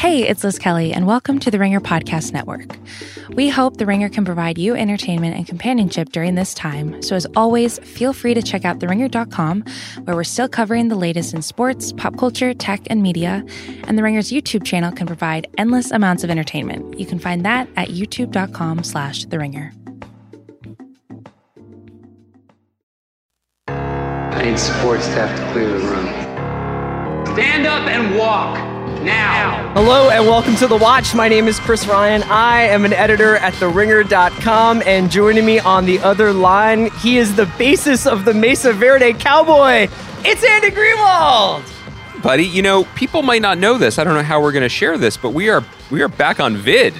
Hey, it's Liz Kelly, and welcome to the Ringer Podcast Network. We hope the Ringer can provide you entertainment and companionship during this time. So, as always, feel free to check out theringer.com, where we're still covering the latest in sports, pop culture, tech, and media. And the Ringer's YouTube channel can provide endless amounts of entertainment. You can find that at youtube.com/slash the Ringer. I need support staff to clear the room. Stand up and walk now. Hello and welcome to The Watch. My name is Chris Ryan. I am an editor at TheRinger.com, and joining me on the other line, he is the basis of the Mesa Verde Cowboy. It's Andy Greenwald. buddy. You know, people might not know this. I don't know how we're going to share this, but we are we are back on vid.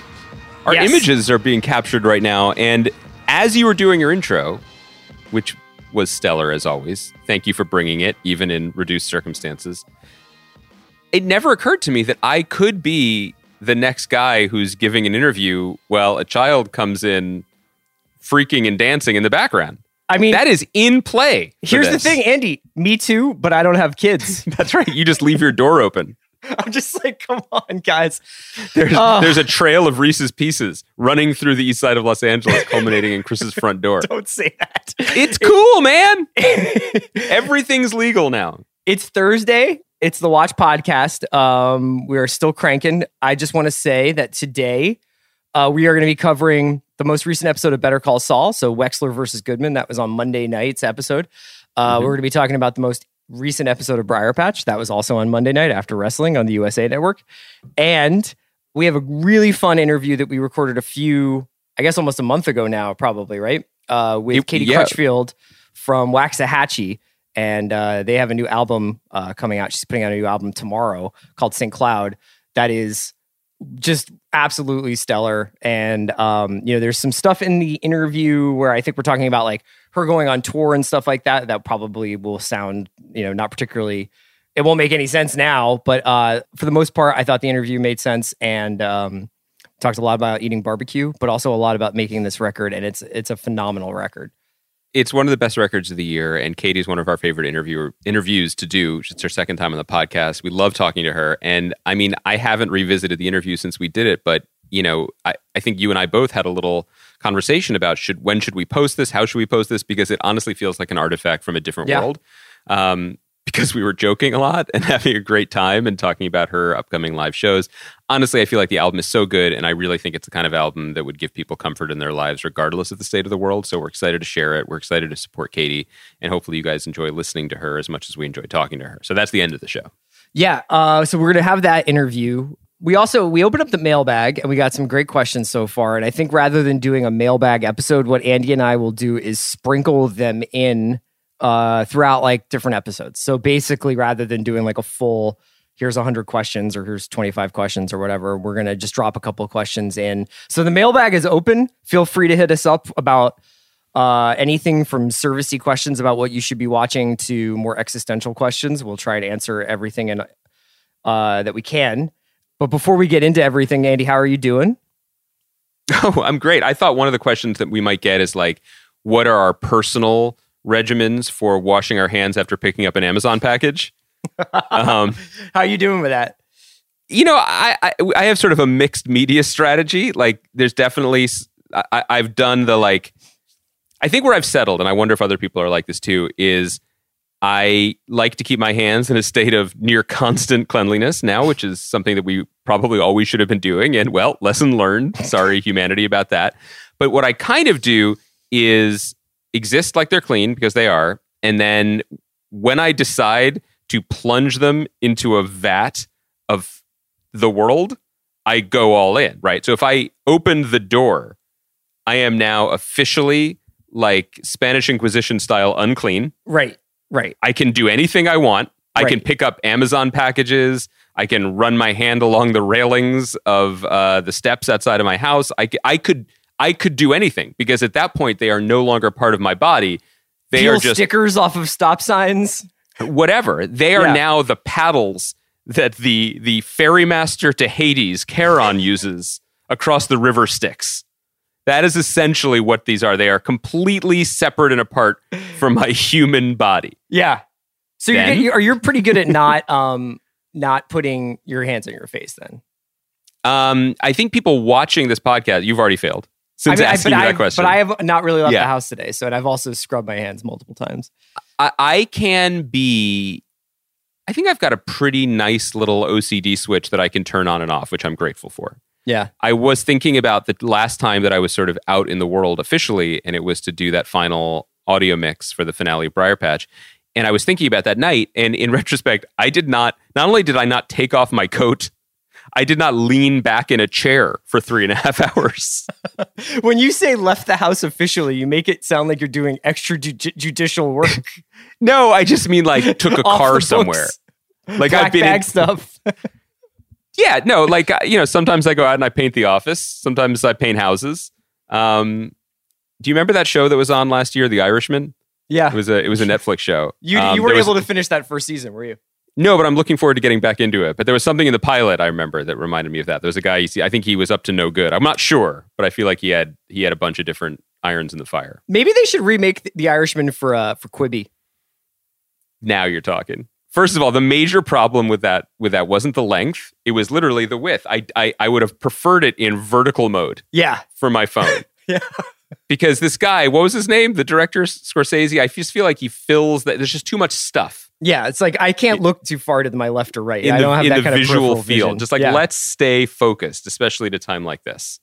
Our Yes. images are being captured right now, and as you were doing your intro, which was stellar as always, thank you for bringing it, even in reduced circumstances. It never occurred to me that I could be the next guy who's giving an interview while a child comes in, freaking and dancing in the background. I mean, That is in play. here's the thing, Andy. Me too, but I don't have kids. That's right. You just leave your door open. I'm just like, come on, guys. There's, Oh. there's a trail of Reese's Pieces running through the east side of Los Angeles, culminating in Chris's front door. Don't say that. It's cool, man. Everything's legal now. It's Thursday. It's the Watch Podcast. Um, we are still cranking. I just want to say that today uh, we are going to be covering the most recent episode of Better Call Saul. So Wexler versus Goodman. That was on Monday night's episode. Uh, Mhm. We're going to be talking about the most recent episode of Briar Patch. That was also on Monday night after wrestling on the USA Network. And we have a really fun interview that we recorded a few, I guess almost a month ago now, probably, right? Uh, with It- Katie yeah. Crutchfield from Waxahatchee and uh, they have a new album uh, coming out. She's putting out a new album tomorrow called St. Cloud. That is just absolutely stellar. And um, you know, there's some stuff in the interview where I think we're talking about like her going on tour and stuff like that. That probably will sound, you know, not particularly. It won't make any sense now, but uh, for the most part, I thought the interview made sense and um, talked a lot about eating barbecue, but also a lot about making this record. And it's it's a phenomenal record. It's one of the best records of the year, and Katie's one of our favorite interviewer interviews to do. It's her second time on the podcast. We love talking to her, and I mean, I haven't revisited the interview since we did it, but you know, I, I think you and I both had a little conversation about should when should we post this? How should we post this? Because it honestly feels like an artifact from a different Yeah. world. Um, because we were joking a lot and having a great time and talking about her upcoming live shows. Honestly, I feel like the album is so good, and I really think it's the kind of album that would give people comfort in their lives, regardless of the state of the world. So we're excited to share it. We're excited to support Katie, and hopefully, you guys enjoy listening to her as much as we enjoy talking to her. So that's the end of the show. Yeah. Uh, so we're gonna have that interview. We also we opened up the mailbag and we got some great questions so far. And I think rather than doing a mailbag episode, what Andy and I will do is sprinkle them in uh, throughout like different episodes. So basically, rather than doing like a full here's 100 questions or here's 25 questions or whatever, we're gonna just drop a couple questions in. So the mailbag is open. Feel free to hit us up about uh, anything from servicey questions about what you should be watching to more existential questions. We'll try to answer everything and uh, that we can. But before we get into everything, Andy, how are you doing? Oh, I'm great. I thought one of the questions that we might get is like, what are our personal regimens for washing our hands after picking up an Amazon package? Um, How are you doing with that? you know, I, I I have sort of a mixed media strategy. Like, there's definitely I've done the like. I think where I've settled, and I wonder if other people are like this too, is I like to keep my hands in a state of near constant cleanliness now, which is something that we probably always should have been doing. And well, lesson learned. Sorry, humanity, about that. But what I kind of do is exist like they're clean because they are. And then when I decide to plunge them into a vat of the world, I go all in, right? So if I open the door, I am now officially like Spanish Inquisition style unclean. Right, right. I can do anything I want. I can pick up Amazon packages. I can run my hand along the railings of uh, the steps outside of my house. I, I could I could do anything because at that point they are no longer part of my body. They Peel are just stickers off of stop signs. Whatever. They are Yeah. now the paddles that the the ferrymaster to Hades, Charon, uses across the river Styx. That is essentially what these are. They are completely separate and apart from my human body. Yeah. So you're, Then? good- you're you're pretty good at not um not putting your hands on your face then. Um, I think people watching this podcast, you've already failed since I mean, asking I, that question. but I have not really left Yeah. the house today, so and I've also scrubbed my hands multiple times. I, I can be. I think I've got a pretty nice little OCD switch that I can turn on and off, which I'm grateful for. Yeah. I was thinking about the last time that I was sort of out in the world officially, and it was to do that final audio mix for the finale of Briar Patch. And I was thinking about that night, and in retrospect, I did not. Not only did I not take off my coat, I did not lean back in a chair for three and a half hours. When you say left the house officially, you make it sound like you're doing extrajudicial work. no, I just mean like took a car somewhere. Like Black I've been bag in, stuff. Yeah, no, like you know, sometimes I go out and I paint the office. Sometimes I paint houses. Um, do you remember that show that was on last year, The Irishman? yeah. It was a it was a Netflix show. You, Um, you weren't was- able to finish that first season, were you? No, but I'm looking forward to getting back into it. But there was something in the pilot I remember that reminded me of that. There was a guy you see. I think he was up to no good. I'm not sure, but I feel like he had he had a bunch of different irons in the fire. Maybe they should remake The- Irishman for uh, for Quibi. Now you're talking. First of all, the major problem with that with that wasn't the length; it was literally the width. I I, I would have preferred it in vertical mode. Yeah. for my phone. Yeah. Because this guy, what was his name? The director Scorsese. I just feel like he fills that. There's just too much stuff Yeah. It's like I can't look too far to my left or right. in I don't have that the kind visual of peripheral field. vision. Just like Yeah. let's stay focused, especially at a time like this.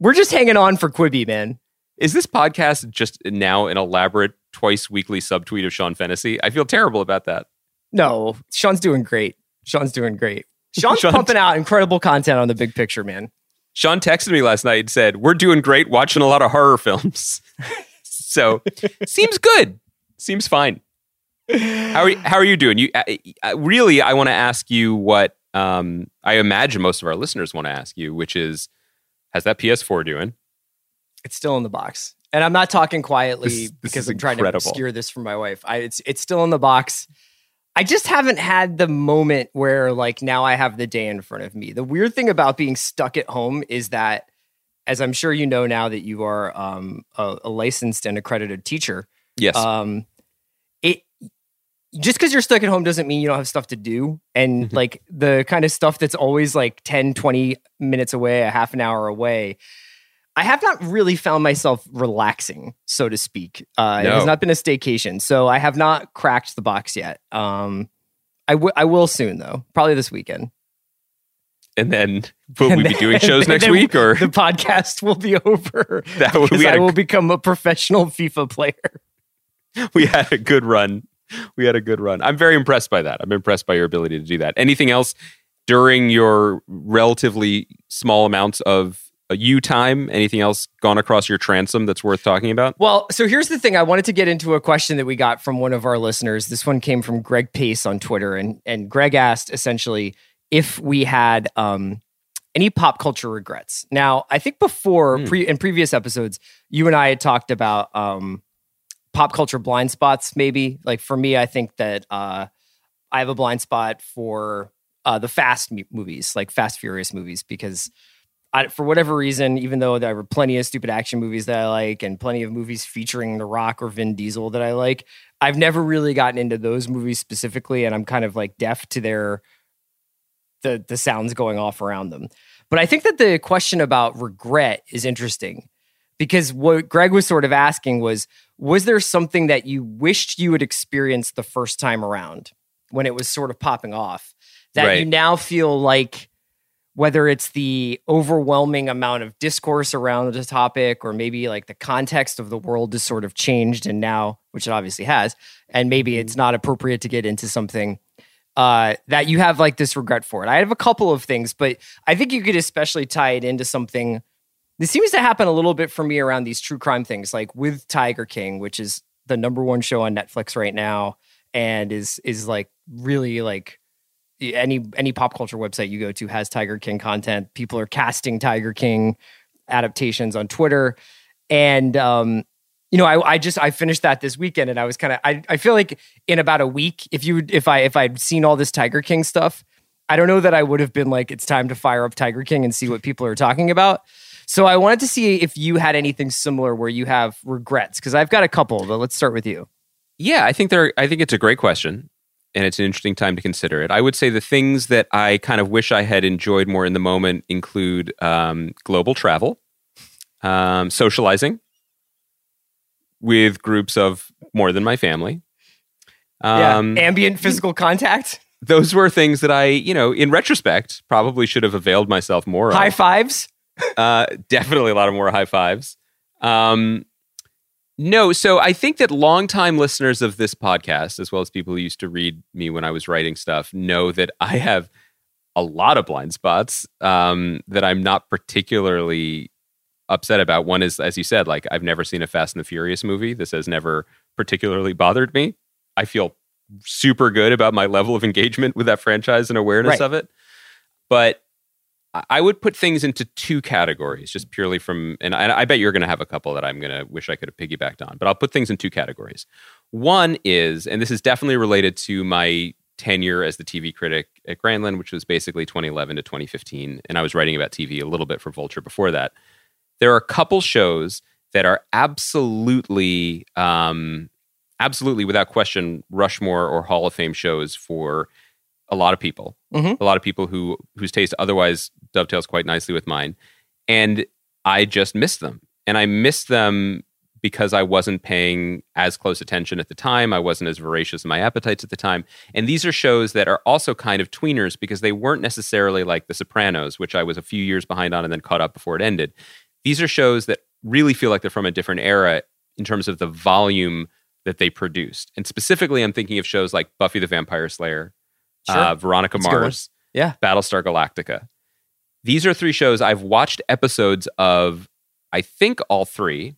We're just hanging on for Quibi, man. Is this podcast just now an elaborate twice weekly subtweet of Sean Fennessy? I feel terrible about that. No, Sean's doing great. Sean's doing great. Sean's Sean- pumping out incredible content on the big picture, man. Sean texted me last night and said, "We're doing great, watching a lot of horror films." so seems good. Seems fine. How are you, how are you doing? You uh, really? I want to ask you what um, I imagine most of our listeners want to ask you, which is, how's that PS4 doing? It's still in the box. And I'm not talking quietly This- this because I'm trying incredible. to obscure this from my wife. I, it's it's still in the box. I just haven't had the moment where like now I have the day in front of me. The weird thing about being stuck at home is that, as I'm sure you know now that you are um, a, a licensed and accredited teacher, Yes. um, just because you're stuck at home doesn't mean you don't have stuff to do. And Mhm. like the kind of stuff that's always like 10, 20 minutes away, a half an hour away. I have not really found myself relaxing, so to speak. Uh, It has not been a staycation, so I have not cracked the box yet. Um, I wi- I will soon though, probably this weekend. and then will we And be doing shows next then week, or the podcast will be over? that would we I will become a professional FIFA player. we had a good run. We had a good run. I'm very impressed by that. I'm impressed by your ability to do that. Anything else during your relatively small amounts of uh, you time? Anything else gone across your transom that's worth talking about? Well, so here's the thing. I wanted to get into a question that we got from one of our listeners. This one came from Greg Pace on Twitter, and and Greg asked essentially if we had um, any pop culture regrets. Now, I think before Hmm. pre in previous episodes, you and I had talked about um, pop culture blind spots. Maybe like for me, I think that uh, I have a blind spot for uh, the Fast movies, like Fast Furious movies, because I, for whatever reason, even though there were plenty of stupid action movies that I like and plenty of movies featuring The Rock or Vin Diesel that I like, I've never really gotten into those movies specifically, and I'm kind of like deaf to their the the sounds going off around them. But I think that the question about regret is interesting because what Greg was sort of asking was was there something that you wished you had experienced the first time around when it was sort of popping off that you now feel like whether it's the overwhelming amount of discourse around the topic or maybe like the context of the world has sort of changed and now which it obviously has and maybe it's not appropriate to get into something uh, that you have like this regret for it. I have a couple of things, but I think you could especially tie it into something. This seems to happen a little bit for me around these true crime things, like with Tiger King, which is the number one show on Netflix right now, and is is like really like any any pop culture website you go to has Tiger King content. People are casting Tiger King adaptations on Twitter, and um, you know, I, I just I finished that this weekend, and I was kind of I, I feel like in about a week, if you if I if I'd seen all this Tiger King stuff, I don't know that I would have been like it's time to fire up Tiger King and see what people are talking about. So I wanted to see if you had anything similar where you have regrets because I've got a couple, but let's start with you. Yeah, I think there. I think it's a great question. and it's an interesting time to consider it. I would say the things that I kind of wish I had enjoyed more in the moment include um, global travel, um, socializing with groups of more than my family. Um, yeah, ambient physical contact. Those were things that I, you know, in retrospect, probably should have availed myself more. Of high fives. Uh, definitely a lot of more high fives. Um, no, so I think that longtime listeners of this podcast, as well as people who used to read me when I was writing stuff, know that I have a lot of blind spots um, that I'm not particularly upset about. One is, as you said, like I've never seen a Fast and the Furious movie. This has never particularly bothered me. I feel super good about my level of engagement with that franchise and awareness Right. of it. But I- would put things into two categories, just purely from, and I, I bet you're going to have a couple that I'm going to wish I could have piggybacked on, but I'll put things in two categories. One is, and this is definitely related to my tenure as the TV critic at Grantland, which was basically 2011 to 2015, and I was writing about TV a little bit for Vulture before that. There are a couple shows that are absolutely, um, absolutely without question, Rushmore or Hall of Fame shows for a lot of people. Mhm. A lot of people who whose taste otherwise dovetails quite nicely with mine, and I just missed them. And I missed them because I wasn't paying as close attention at the time. I wasn't as voracious in my appetites at the time. And these are shows that are also kind of tweeners because they weren't necessarily like The Sopranos, which I was a few years behind on and then caught up before it ended. These are shows that really feel like they're from a different era in terms of the volume that they produced. And specifically, I'm thinking of shows like Buffy the Vampire Slayer, Sure. uh, Veronica That's a good one. Mars, Yeah. Battlestar Galactica. These are three shows I've watched episodes of, I think all three.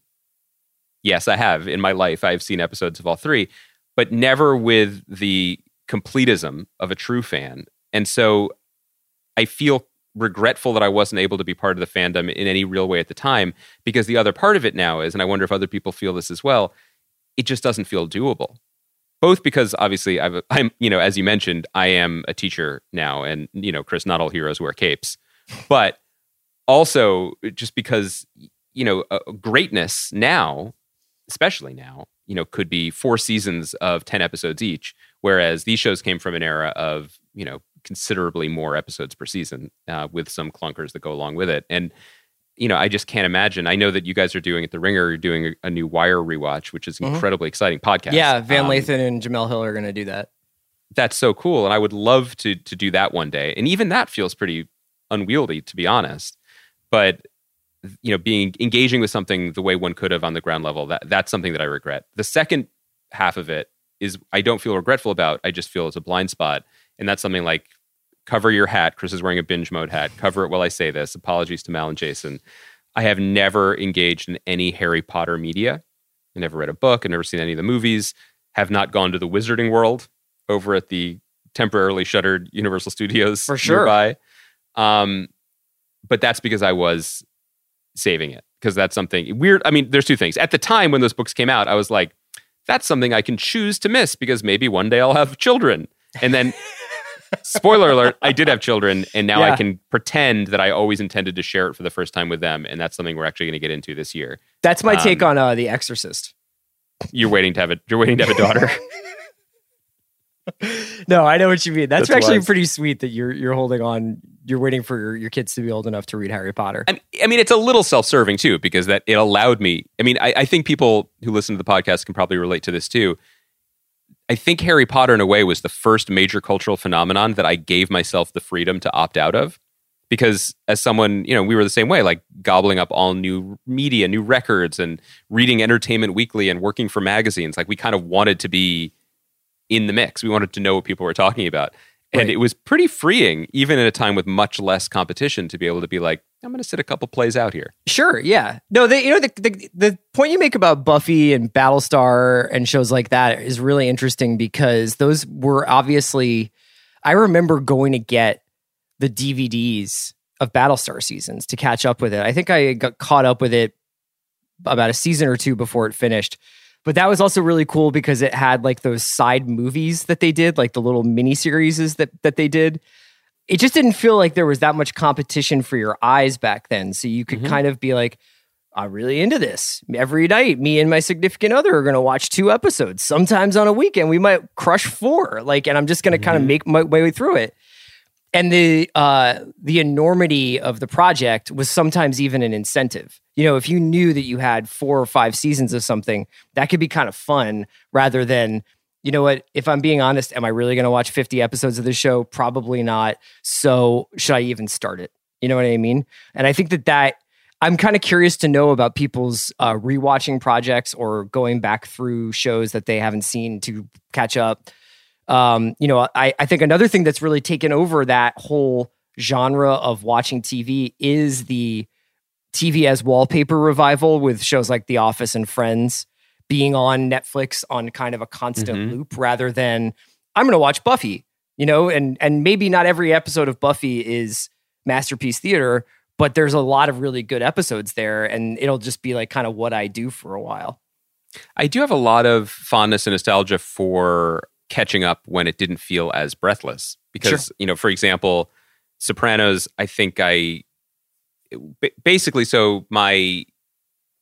Yes, I have. In my life, I've seen episodes of all three, but never with the completism of a true fan. And so I feel regretful that I wasn't able to be part of the fandom in any real way at the time because the other part of it now is, and I wonder if other people feel this as well, it just doesn't feel doable. Both because obviously I've, I'm, you know, as you mentioned, I am a teacher now, and you know, Chris, not all heroes wear capes, but also just because you know, uh, greatness now, especially now, you know, could be four seasons of ten episodes each, whereas these shows came from an era of you know considerably more episodes per season, uh, with some clunkers that go along with it, and you know, I just can't imagine. I know that you guys are doing at the Ringer, you're doing a, a new Wire rewatch, which is Mhm. incredibly exciting podcast. Yeah, Van Um, Lathan and Jemele Hill are going to do that. that's so cool, and I would love to to do that one day. And even that feels pretty unwieldy, to be honest. But you know, being engaging with something the way one could have on the ground level, that that's something that I regret. The second half of it is I don't feel regretful about. I just feel it's a blind spot, and that's something like cover your hat. Chris is wearing a binge mode hat. Cover it while I say this. Apologies to Mal and Jason. I have never engaged in any Harry Potter media. I never read a book. I've never seen any of the movies. Have not gone to the Wizarding World over at the temporarily shuttered Universal Studios For sure. nearby. Um, but that's because I was saving it because that's something weird. I mean, there's two things. At the time when those books came out, I was like, that's something I can choose to miss because maybe one day I'll have children. And then, spoiler alert, I did have children, and now Yeah. I can pretend that I always intended to share it for the first time with them. And that's something we're actually going to get into this year. That's my take Um, on uh, The Exorcist. You're waiting to have it. You're waiting to have a daughter. No, I know what you mean. That's, That's actually wise. pretty sweet that you're you're holding on. You're waiting for your, your kids to be old enough to read Harry Potter. I I mean, it's a little self-serving too, because that it allowed me. I mean, I, I think people who listen to the podcast can probably relate to this too. I think Harry Potter, in a way, was the first major cultural phenomenon that I gave myself the freedom to opt out of. Because as someone, you know, we were the same way, like gobbling up all new media, new records, and reading Entertainment Weekly and working for magazines. Like we kind of wanted to be in the mix. We wanted to know what people were talking about. And it was pretty freeing, even in a time with much less competition, to be able to be like, I'm going to sit a couple plays out here. Sure, yeah. No, they, you know the, the the point you make about Buffy and Battlestar and shows like that is really interesting because those were obviously I remember going to get the DVDs of Battlestar seasons to catch up with it. I think I got caught up with it about a season or two before it finished. But that was also really cool because it had like those side movies that they did, like the little mini series that that they did it just didn't feel like there was that much competition for your eyes back then. So you could Mhm. kind of be like, I'm really into this. Every night, me and my significant other are going to watch two episodes. Sometimes on a weekend, we might crush four. Like, and I'm just going to kind of make my way through it. And the uh, the enormity of the project was sometimes even an incentive. You know, if you knew that you had four or five seasons of something, that could be kind of fun rather than you know what? If I'm being honest, am I really going to watch 50 episodes of the show? Probably not. So should I even start it? You know what I mean? And I think that that I'm kind of curious to know about people's uh, rewatching projects or going back through shows that they haven't seen to catch up. Um, you know, I, I think another thing that's really taken over that whole genre of watching TV is the TV as wallpaper revival with shows like The Office and Friends being on Netflix on kind of a constant Mhm. loop rather than I'm going to watch Buffy, you know, and and maybe not every episode of Buffy is masterpiece theater, but there's a lot of really good episodes there and it'll just be like kind of what I do for a while. I do have a lot of fondness and nostalgia for catching up when it didn't feel as breathless. Because, you know, for example, Sopranos, I think I basically, so my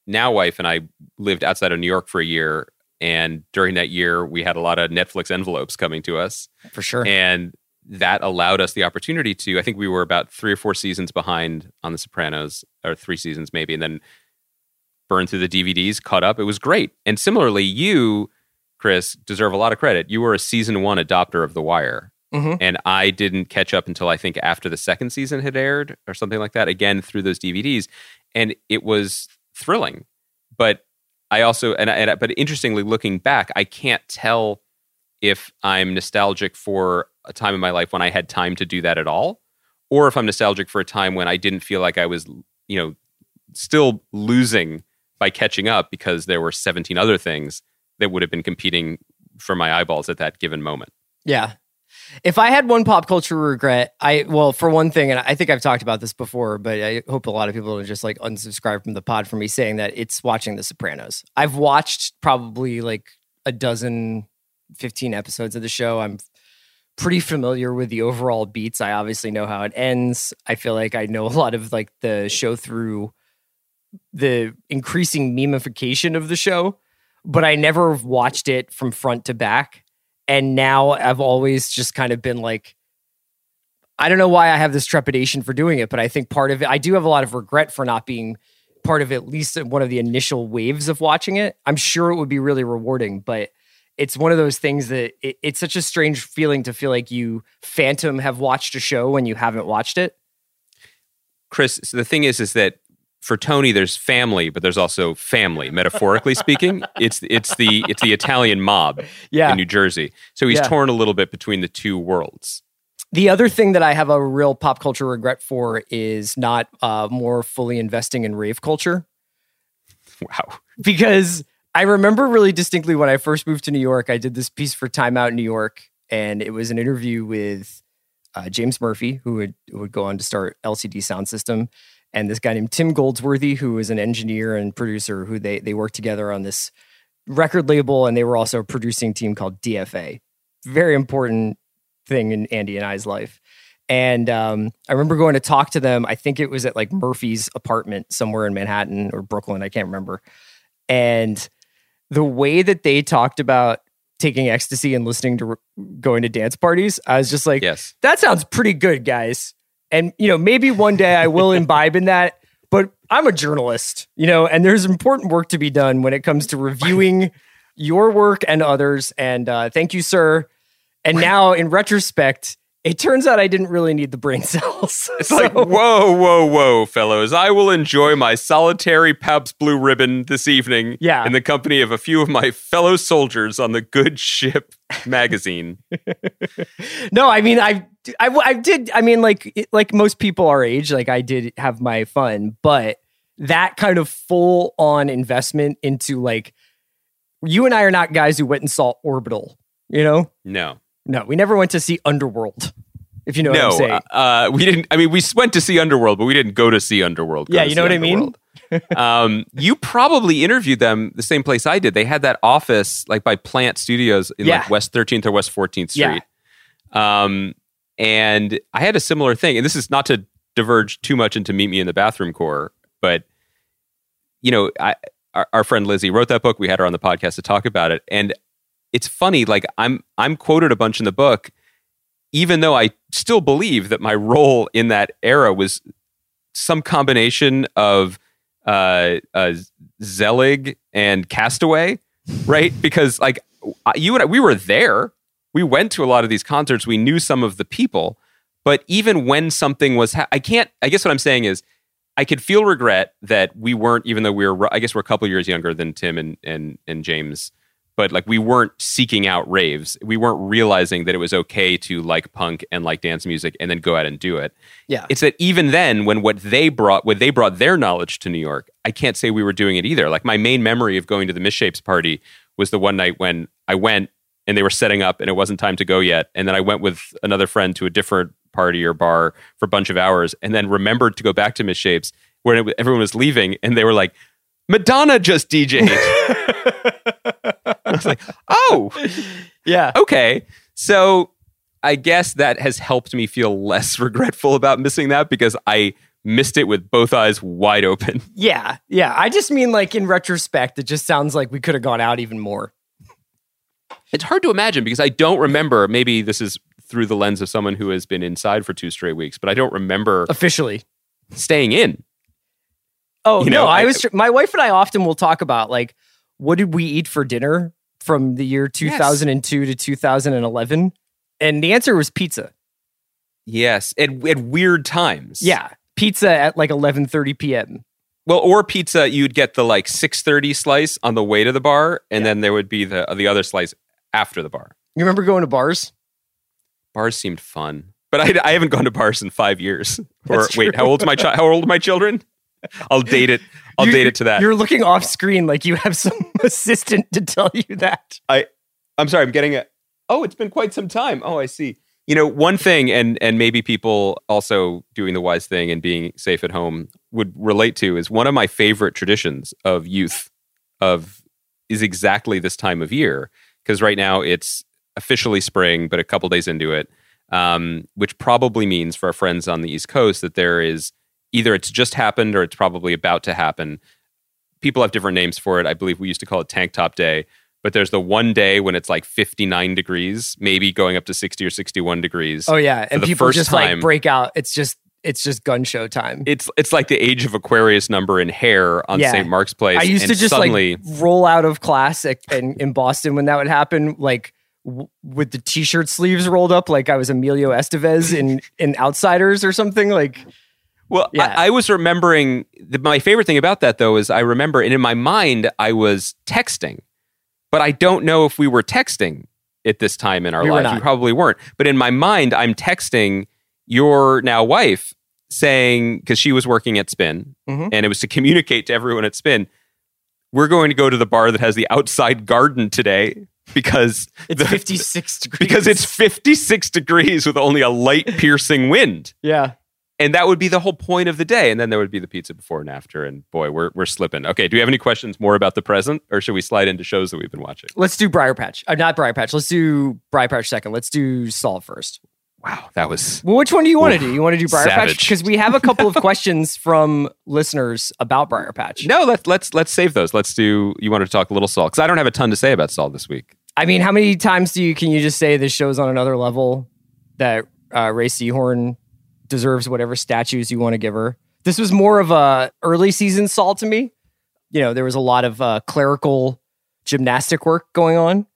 now wife and I lived outside of New York for a year. And during that year, we had a lot of Netflix envelopes coming to us. For sure. And that allowed us the opportunity to, I think we were about three or four seasons behind on The Sopranos, or three seasons maybe, and then burned through the DVDs, caught up. It was great. And similarly, you, Chris, deserve a lot of credit. You were a season one adopter of The Wire. Mhm. And I didn't catch up until I think after the second season had aired or something like that, again through those DVDs. And it was thrilling. But I also, and, and but interestingly, looking back, I can't tell if I'm nostalgic for a time in my life when I had time to do that at all, or if I'm nostalgic for a time when I didn't feel like I was, you know, still losing by catching up because there were 17 other things that would have been competing for my eyeballs at that given moment. Yeah. If I had one pop culture regret, I well, for one thing, and I think I've talked about this before, but I hope a lot of people just like unsubscribe from the pod for me saying that it's watching The Sopranos. I've watched probably like a dozen, 15 episodes of the show. I'm pretty familiar with the overall beats. I obviously know how it ends. I feel like I know a lot of like the show through the increasing memification of the show, but I never watched it from front to back and now I've always just kind of been like, I don't know why I have this trepidation for doing it, but I think part of it, I do have a lot of regret for not being part of at least one of the initial waves of watching it. I'm sure it would be really rewarding, but it's one of those things that it, it's such a strange feeling to feel like you phantom have watched a show when you haven't watched it. Chris, so the thing is, is that for Tony, there's family, but there's also family. Metaphorically speaking, it's it's the it's the Italian mob Yeah. in New Jersey. So he's Yeah. torn a little bit between the two worlds. The other thing that I have a real pop culture regret for is not uh, more fully investing in rave culture. Wow. because I remember really distinctly when I first moved to New York, I did this piece for Time Out New York, and it was an interview with uh, James Murphy, who would who would go on to start LCD Soundsystem, and this guy named Tim Goldsworthy, who is an engineer and producer, who they they worked together on this record label, and they were also a producing team called DFA. Very important thing in Andy and I's life. And um, I remember going to talk to them. I think it was at like Murphy's apartment somewhere in Manhattan or Brooklyn. I can't remember. And the way that they talked about taking ecstasy and listening to going to dance parties, I was just like, Yes. that sounds pretty good, guys. And you know, maybe one day I will imbibe in that. But I'm a journalist, you know, and there's important work to be done when it comes to reviewing your work and others. And uh, thank you, sir. And now, in retrospect, it turns out I didn't really need the brain cells. It's like, whoa, whoa, whoa, fellows. I will enjoy my solitary Pabst Blue Ribbon this evening Yeah. in the company of a few of my fellow soldiers on the Good Ship magazine. no, I mean, I, I, I did. I mean, like, like most people our age, like I did have my fun, but that kind of full on investment into like, you and I are not guys who went and saw Orbital. You know, No. no, we never went to see Underworld. If you know what I'm saying. uh, we didn't. I mean, we went to see Underworld, but we didn't go to see Underworld. go Yeah, you know what I mean? Um, you probably interviewed them the same place I did. They had that office like by Plant Studios in Yeah. like West 13th or West 14th Yeah. Street. Um, and I had a similar thing. And this is not to diverge too much into Meet Me in the Bathroom Core, but you know, I, our, our friend Lizzie wrote that book. We had her on the podcast to talk about it, and it's funny. Like I'm I'm quoted a bunch in the book, even though I still believe that my role in that era was some combination of uh, uh, Zelig and Castaway, right? because like you and I, we were there. We went to a lot of these concerts. We knew some of the people, but even when something was, ha- I can't. I guess what I'm saying is, I could feel regret that we weren't, even though we were. I guess we're a couple years younger than Tim and and and James but like we weren't seeking out raves. We weren't realizing that it was okay to like punk and like dance music and then go out and do it. Yeah. It's that even then when what they brought when they brought their knowledge to New York, I can't say we were doing it either. Like my main memory of going to the Misshapes party was the one night when I went and they were setting up and it wasn't time to go yet. And then I went with another friend to a different party or bar for a bunch of hours and then remembered to go back to Misshapes where it, everyone was leaving and they were like, Madonna just DJ'd. I was like, oh, Yeah. okay. So I guess that has helped me feel less regretful about missing that because I missed it with both eyes wide open. Yeah. Yeah. I just mean like in retrospect, it just sounds like we could have gone out even more. It's hard to imagine because I don't remember. Maybe this is through the lens of someone who has been inside for two straight weeks, but I don't remember Officially. staying in. Oh You no, know, I I- was. My wife and I often will talk about like what did we eat for dinner from the year 2002 to 2011, and the answer was pizza. Yes, at, at weird times. Yeah, pizza at like 11:30 p.m. Well, or pizza, you'd get the like six thirty slice on the way to the bar, and then there would be the the other slice after the bar. You remember going to bars? Bars seemed fun, but I, I haven't gone to bars in five years. Or wait, how old's my child? How old are my children? I'll date it. I'll You- date it to that. You're looking off screen like you have some assistant to tell you that. I'm sorry, I'm getting a. Oh, it's been quite some time. Oh, I see. You know, one thing, and and maybe people also doing the wise thing and being safe at home would relate to is one of my favorite traditions of youth of is exactly this time of year because right now it's officially spring, but a couple days into it, um, which probably means for our friends on the East Coast that there is either it's just happened or it's probably about to happen. People have different names for it. I believe we used to call it Tank Top Day but there's the one day when it's like 59 degrees, maybe going up to 60 or 61 degrees. Oh yeah, and people just like break out. It's just it's just gun show time. It's it's like the age of Aquarius number in hair on Yeah. St. Mark's Place. I used to just suddenly, like roll out of class at, in, in Boston when that would happen, like w- with the t-shirt sleeves rolled up, like I was Emilio Estevez in in Outsiders or something. Like, Well, Yeah. I, I was remembering the, my favorite thing about that though is I remember, and in my mind, I was texting, but I don't know if we were texting at this time in our We lives. We probably weren't. But in my mind, I'm texting your now wife saying because she was working at Spin, Mhm. and it was to communicate to everyone at Spin, we're going to go to the bar that has the outside garden today because it's the- 56 degrees because it's 56 degrees with only a light piercing wind yeah. and that would be the whole point of the day. And then there would be the pizza before and after. And boy, we're we're slipping. Okay, do we have any questions more about the present, or should we slide into shows that we've been watching? Let's do Briar Patch. Uh, not Briar Patch. Let's do Briar Patch second. Let's do Saul first. Wow, that was Well, which one do you want to do? You want to do Briar Patch because we have a couple of questions from listeners about Briar Patch. no. Let's let's let's save those. Let's do. You wanted to talk a little Saul because I don't have a ton to say about Saul this week. I mean, how many times do you can you just say this show's on another level that uh, Rhea Seehorn deserves whatever statues you want to give her? This was more of a early season Saul to me. You know, there was a lot of uh, clerical gymnastic work going on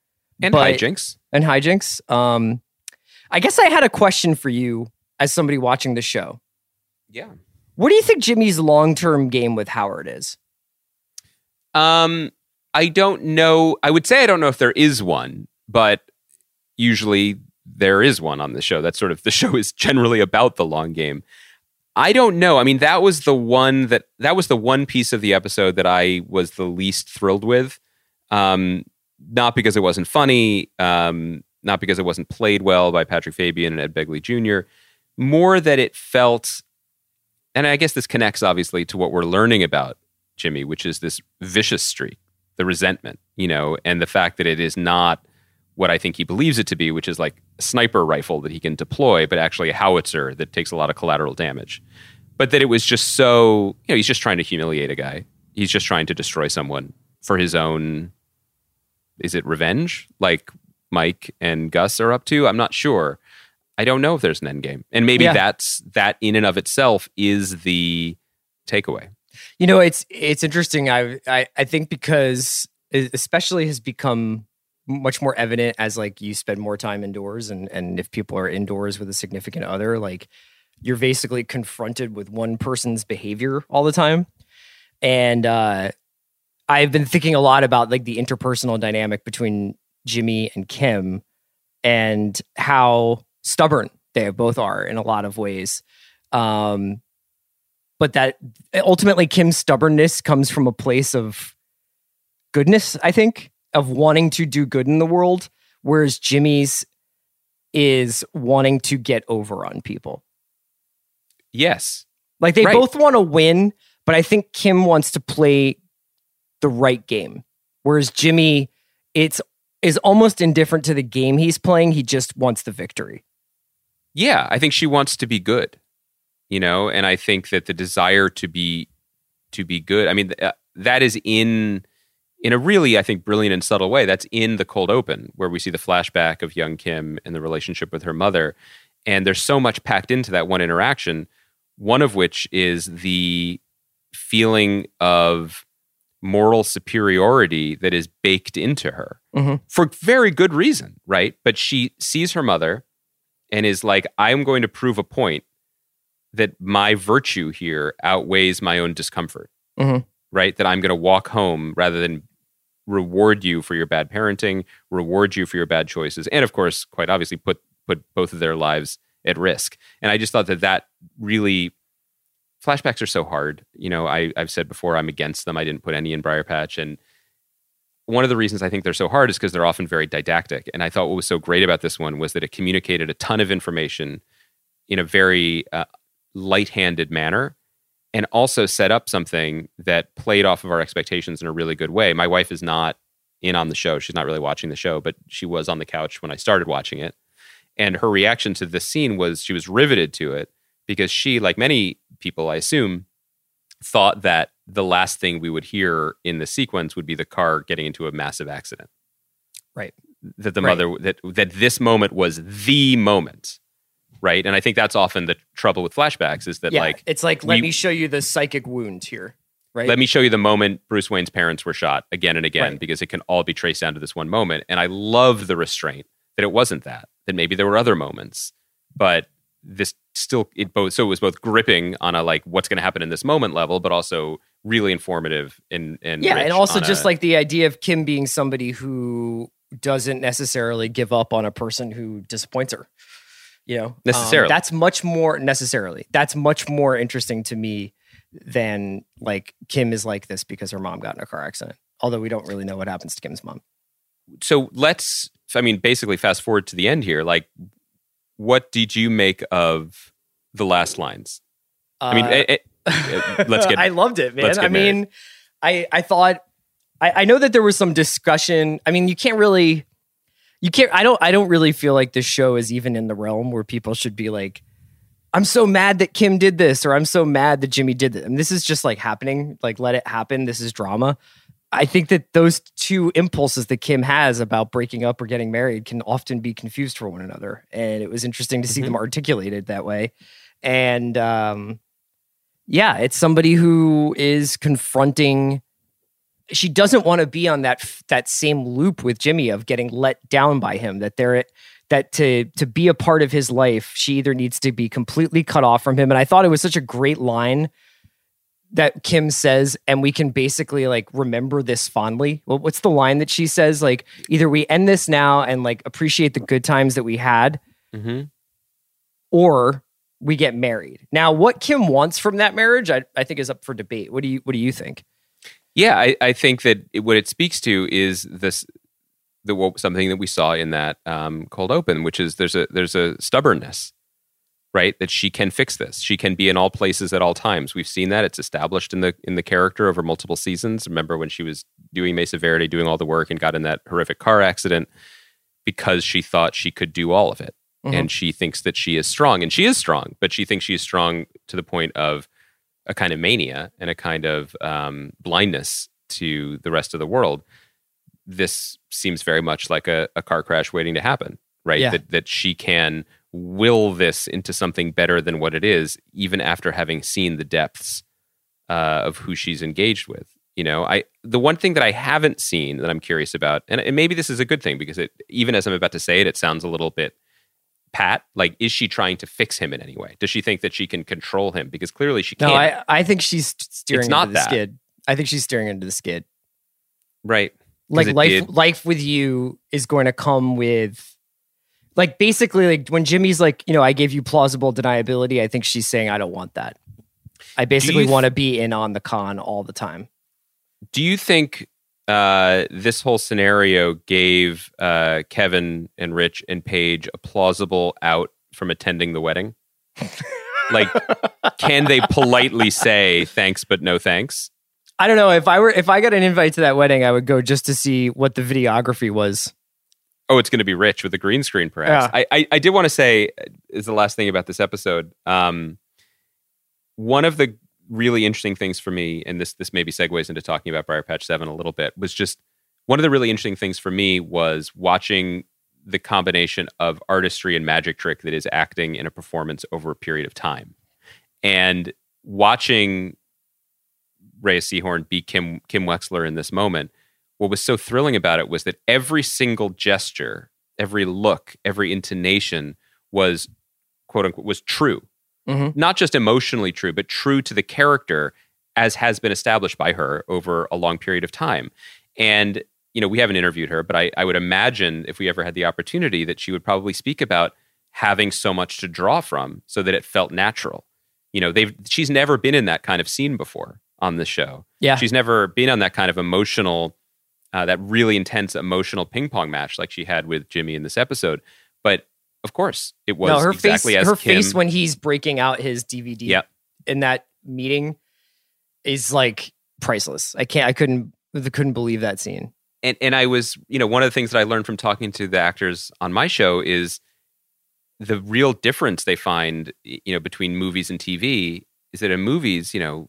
And But- hijinks. and hijinks. Um, I guess I had a question for you as somebody watching the show. Yeah. What do you think Jimmy's long term game with Howard is? Um, I don't know. I would say I don't know if there is one, but usually there is one on the show. That's sort of the show is generally about the long game. I don't know. I mean, that was the one that that was the one piece of the episode that I was the least thrilled with. Um, not because it wasn't funny, um, not because it wasn't played well by Patrick Fabian and Ed Begley Jr. More that it felt, and I guess this connects obviously to what we're learning about Jimmy, which is this vicious streak, the resentment, you know, and the fact that it is not what I think he believes it to be, which is like a sniper rifle that he can deploy, but actually a howitzer that takes a lot of collateral damage. But that it was just so, you know, he's just trying to humiliate a guy. he's just trying to destroy someone for his own is it revenge like Mike and Gus are up to? I'm not sure. I don't know if there's an end game. And maybe Yeah. that's that in and of itself is the takeaway. You know, it's it's interesting. I I, I think because especially has become much more evident as like you spend more time indoors and and if people are indoors with a significant other, like you're basically confronted with one person's behavior all the time. And uh I've been thinking a lot about like the interpersonal dynamic between Jimmy and Kim and how stubborn they both are in a lot of ways. Um but that ultimately Kim's stubbornness comes from a place of goodness, I think, of wanting to do good in the world, whereas Jimmy's is wanting to get over on people. Yes. Like they Right. both want to win, but I think Kim wants to play the right game, whereas Jimmy, it's is almost indifferent to the game he's playing. He just wants the victory. Yeah, I think she wants to be good. You know, and I think that the desire to be to be good, I mean uh, that is in in a really I think brilliant and subtle way. That's in the cold open where we see the flashback of young Kim and the relationship with her mother. And there's so much packed into that one interaction, one of which is the feeling of moral superiority that is baked into her Mhm. for very good reason, right? But she sees her mother and is like, I'm going to prove a point that my virtue here outweighs my own discomfort, Mhm. right? That I'm going to walk home rather than reward you for your bad parenting, reward you for your bad choices, and of course, quite obviously, put put both of their lives at risk. And I just thought that that really flashbacks are so hard. You know, I, I've said before I'm against them. I didn't put any in Briar Patch, and one of the reasons I think they're so hard is because they're often very didactic. And I thought what was so great about this one was that it communicated a ton of information in a very uh, light-handed manner, and also set up something that played off of our expectations in a really good way. My wife is not in on the show; she's not really watching the show, but she was on the couch when I started watching it. And her reaction to this scene was she was riveted to it because she, like many people, I assume, thought that the last thing we would hear in the sequence would be the car getting into a massive accident. Right. That the Right. mother that that this moment was the moment. Right. And I think that's often the trouble with flashbacks is that yeah, like it's like let we- me show you the psychic wound here, right? let me show you the moment Bruce Wayne's parents were shot again and again Right. because it can all be traced down to this one moment. And I love the restraint that it wasn't that, that maybe there were other moments, but this still, it both, so it was both gripping on a like what's going to happen in this moment level, but also really informative and, and yeah, and also just a- like the idea of Kim being somebody who doesn't necessarily give up on a person who disappoints her. You know, Um, Necessarily. that's much more necessarily. That's much more interesting to me than like Kim is like this because her mom got in a car accident. Although we don't really know what happens to Kim's mom. so let's, I mean, basically fast forward to the end here. Like, what did you make of the last lines? I mean, Uh, eh, eh, eh, let's get I loved it, man. I mean, I I thought I, I know that there was some discussion. I mean, you can't really you can't I don't I don't really feel like this show is even in the realm where people should be like, I'm so mad that Kim did this, or I'm so mad that Jimmy did this. And this is just like happening. Like, let it happen. This is drama. I think that those two impulses that Kim has about breaking up or getting married can often be confused for one another. And it was interesting to see them articulated that way. And um, yeah, it's somebody who is confronting. She doesn't want to be on that that same loop with Jimmy of getting let down by him. That they're that to to be a part of his life, she either needs to be completely cut off from him. And I thought it was such a great line that Kim says, and we can basically like remember this fondly. Well, what's the line that she says? Like, either we end this now and like appreciate the good times that we had, Mhm. or we get married. Now, what Kim wants from that marriage, I, I think is up for debate. What do you what do you think? Yeah, I, I think that it, what it speaks to is this the something that we saw in that um, cold open, which is there's a there's a stubbornness, right? That she can fix this. She can be in all places at all times. We've seen that. It's established in the in the character over multiple seasons. Remember when she was doing Mesa Verde, doing all the work, and got in that horrific car accident because she thought she could do all of it, Mhm. and she thinks that she is strong, and she is strong, but she thinks she is strong to the point of a kind of mania and a kind of um, blindness to the rest of the world. This seems very much like a, a car crash waiting to happen, right? Yeah. That that she can will this into something better than what it is, even after having seen the depths uh, of who she's engaged with. You know, I the one thing that I haven't seen that I'm curious about, and, and maybe this is a good thing because it even as I'm about to say it, it sounds a little bit pat. Like, is she trying to fix him in any way? Does she think that she can control him? Because clearly she No, can't. I, I think she's steering It's not into the that. skid. I think she's steering into the skid. right. Like life, did- life with you is going to come with, like basically, like when Jimmy's like, you know, I gave you plausible deniability. I think she's saying, I don't want that. I basically th- want to be in on the con all the time. Do you think uh, this whole scenario gave uh, Kevin and Rich and Paige a plausible out from attending the wedding? like, can they politely say thanks but no thanks? I don't know if I were if I got an invite to that wedding, I would go just to see what the videography was. Oh, it's going to be Rich with a green screen, perhaps. Yeah. I, I, I did want to say is the last thing about this episode. Um, one of the really interesting things for me, and this this maybe segues into talking about Briar Patch Seven a little bit, was just one of the really interesting things for me was watching the combination of artistry and magic trick that is acting in a performance over a period of time, and watching Rhea Seehorn be Kim Kim Wexler in this moment what was so thrilling about it was that every single gesture, every look, every intonation was quote unquote was true. Mhm. Not just emotionally true, but true to the character as has been established by her over a long period of time. And, you know, we haven't interviewed her, but I, I would imagine if we ever had the opportunity that she would probably speak about having so much to draw from so that it felt natural. You know, they've she's never been in that kind of scene before on the show. Yeah. She's never been on that kind of emotional uh, that really intense emotional ping pong match like she had with Jimmy in this episode. But of course, it was no, her exactly face, as her Kim, face when he's breaking out his DVD Yep. in that meeting is like priceless. I can't, I couldn't, I couldn't believe that scene. and and I was, you know, one of the things that I learned from talking to the actors on my show is the real difference they find, you know, between movies and TV is that in movies, you know,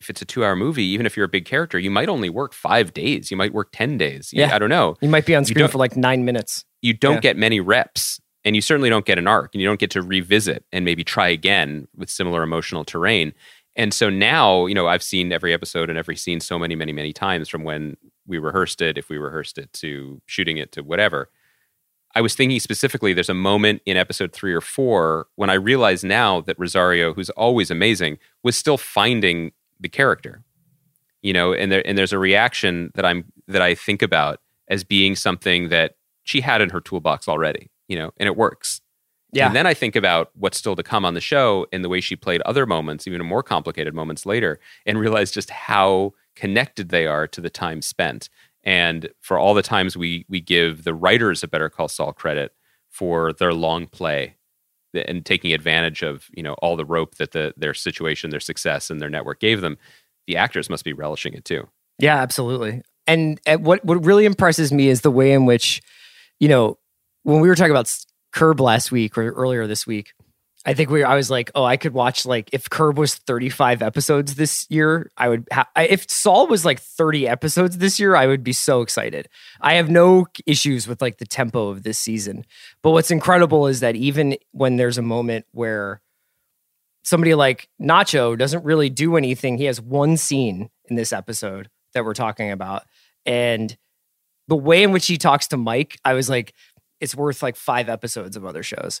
if it's a two-hour movie, even if you're a big character, you might only work five days. You might work ten days. Yeah. I don't know. You might be on screen for like nine minutes. you don't Yeah. get many reps and you certainly don't get an arc and you don't get to revisit and maybe try again with similar emotional terrain and so now you know i've seen every episode and every scene so many many many times from when we rehearsed it if we rehearsed it to shooting it to whatever i was thinking specifically there's a moment in episode three or four when i realize now that rosario who's always amazing was still finding the character you know and there and there's a reaction that i'm that i think about as being something that she had in her toolbox already, you know, and it works. Yeah. And then I think about what's still to come on the show and the way she played other moments, even more complicated moments later, and realize just how connected they are to the time spent. And for all the times we we give the writers a Better Call Saul credit for their long play and taking advantage of you know all the rope that the their situation, their success, and their network gave them, the actors must be relishing it too. Yeah, absolutely. And, and what what really impresses me is the way in which, you know, when we were talking about Curb last week or earlier this week, I think we I was like, oh, I could watch like if Curb was 35 episodes this year, I would ha- if Saul was like 30 episodes this year, I would be so excited. I have no issues with like the tempo of this season. But what's incredible is that even when there's a moment where somebody like Nacho doesn't really do anything, he has one scene in this episode that we're talking about. And the way in which he talks to Mike, I was like, it's worth like five episodes of other shows.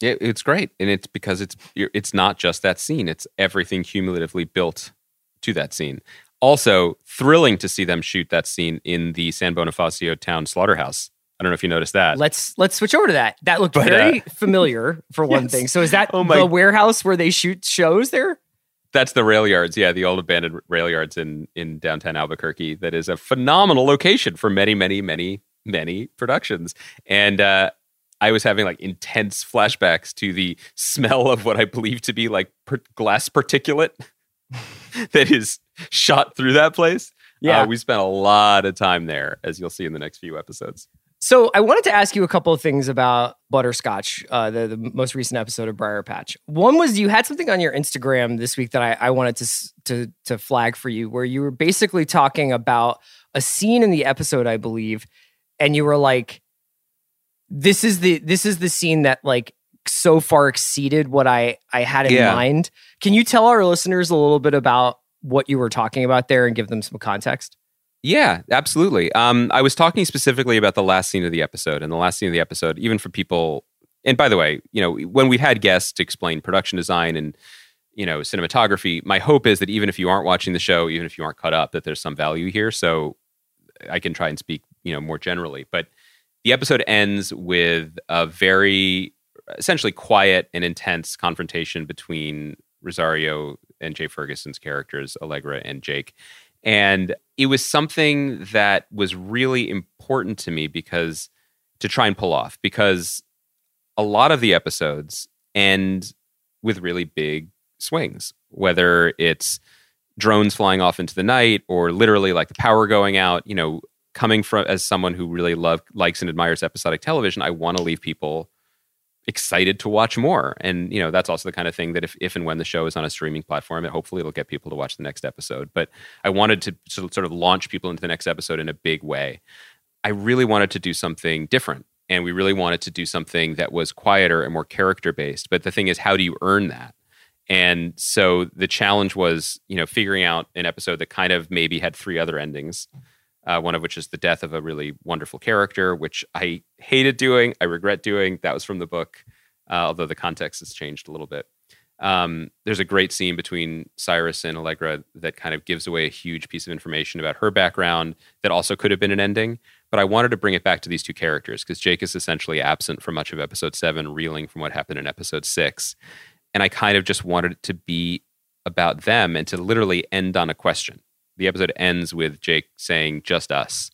Yeah, it's great, and it's because it's you're- it's not just that scene; it's everything cumulatively built to that scene. Also, thrilling to see them shoot that scene in the San Bonifacio town slaughterhouse. I don't know if you noticed that. Let's let's switch over to that. That looked But, very familiar for one yes. thing. So is that Oh my- the warehouse where they shoot shows there? That's the rail yards, yeah, the old abandoned rail yards in in downtown Albuquerque. That is a phenomenal location for many, many, many, many productions. And uh, I was having like intense flashbacks to the smell of what I believe to be like per- glass particulate that is shot through that place. Yeah. Uh, we spent a lot of time there, as you'll see in the next few episodes. So I wanted to ask you a couple of things about Butterscotch, uh, the, the most recent episode of Briar Patch. One was you had something on your Instagram this week that I, I wanted to, to to flag for you, where you were basically talking about a scene in the episode, I believe, and you were like, "This is the this is the scene that like so far exceeded what I I had in Yeah. mind." Can you tell our listeners a little bit about what you were talking about there and give them some context? Yeah, absolutely. Um, I was talking specifically about the last scene of the episode, and the last scene of the episode, even for people. And by the way, you know, when we've had guests to explain production design and you know cinematography, my hope is that even if you aren't watching the show, even if you aren't caught up, that there's some value here. So I can try and speak, you know, more generally. But the episode ends with a very essentially quiet and intense confrontation between Rosario and Jay Ferguson's characters, Allegra and Jake. And it was something that was really important to me because to try and pull off, because a lot of the episodes end with really big swings, whether it's drones flying off into the night or literally like the power going out, you know, coming from as someone who really love likes and admires episodic television, I want to leave people excited to watch more. And you know, that's also the kind of thing that if if and when the show is on a streaming platform, it hopefully it'll get people to watch the next episode. But I wanted to sort of- sort of launch people into the next episode in a big way. I really wanted to do something different. And we really wanted to do something that was quieter and more character based. But the thing is, how do you earn that? And so the challenge was, you know, figuring out an episode that kind of maybe had three other endings. Uh, one of which is the death of a really wonderful character, which I hated doing. I regret doing. That was from the book, uh, although the context has changed a little bit. Um, there's a great scene between Cyrus and Allegra that kind of gives away a huge piece of information about her background that also could have been an ending. But I wanted to bring it back to these two characters because Jake is essentially absent for much of episode seven, reeling from what happened in episode six. And I kind of just wanted it to be about them and to literally end on a question. The episode ends with Jake saying, just us.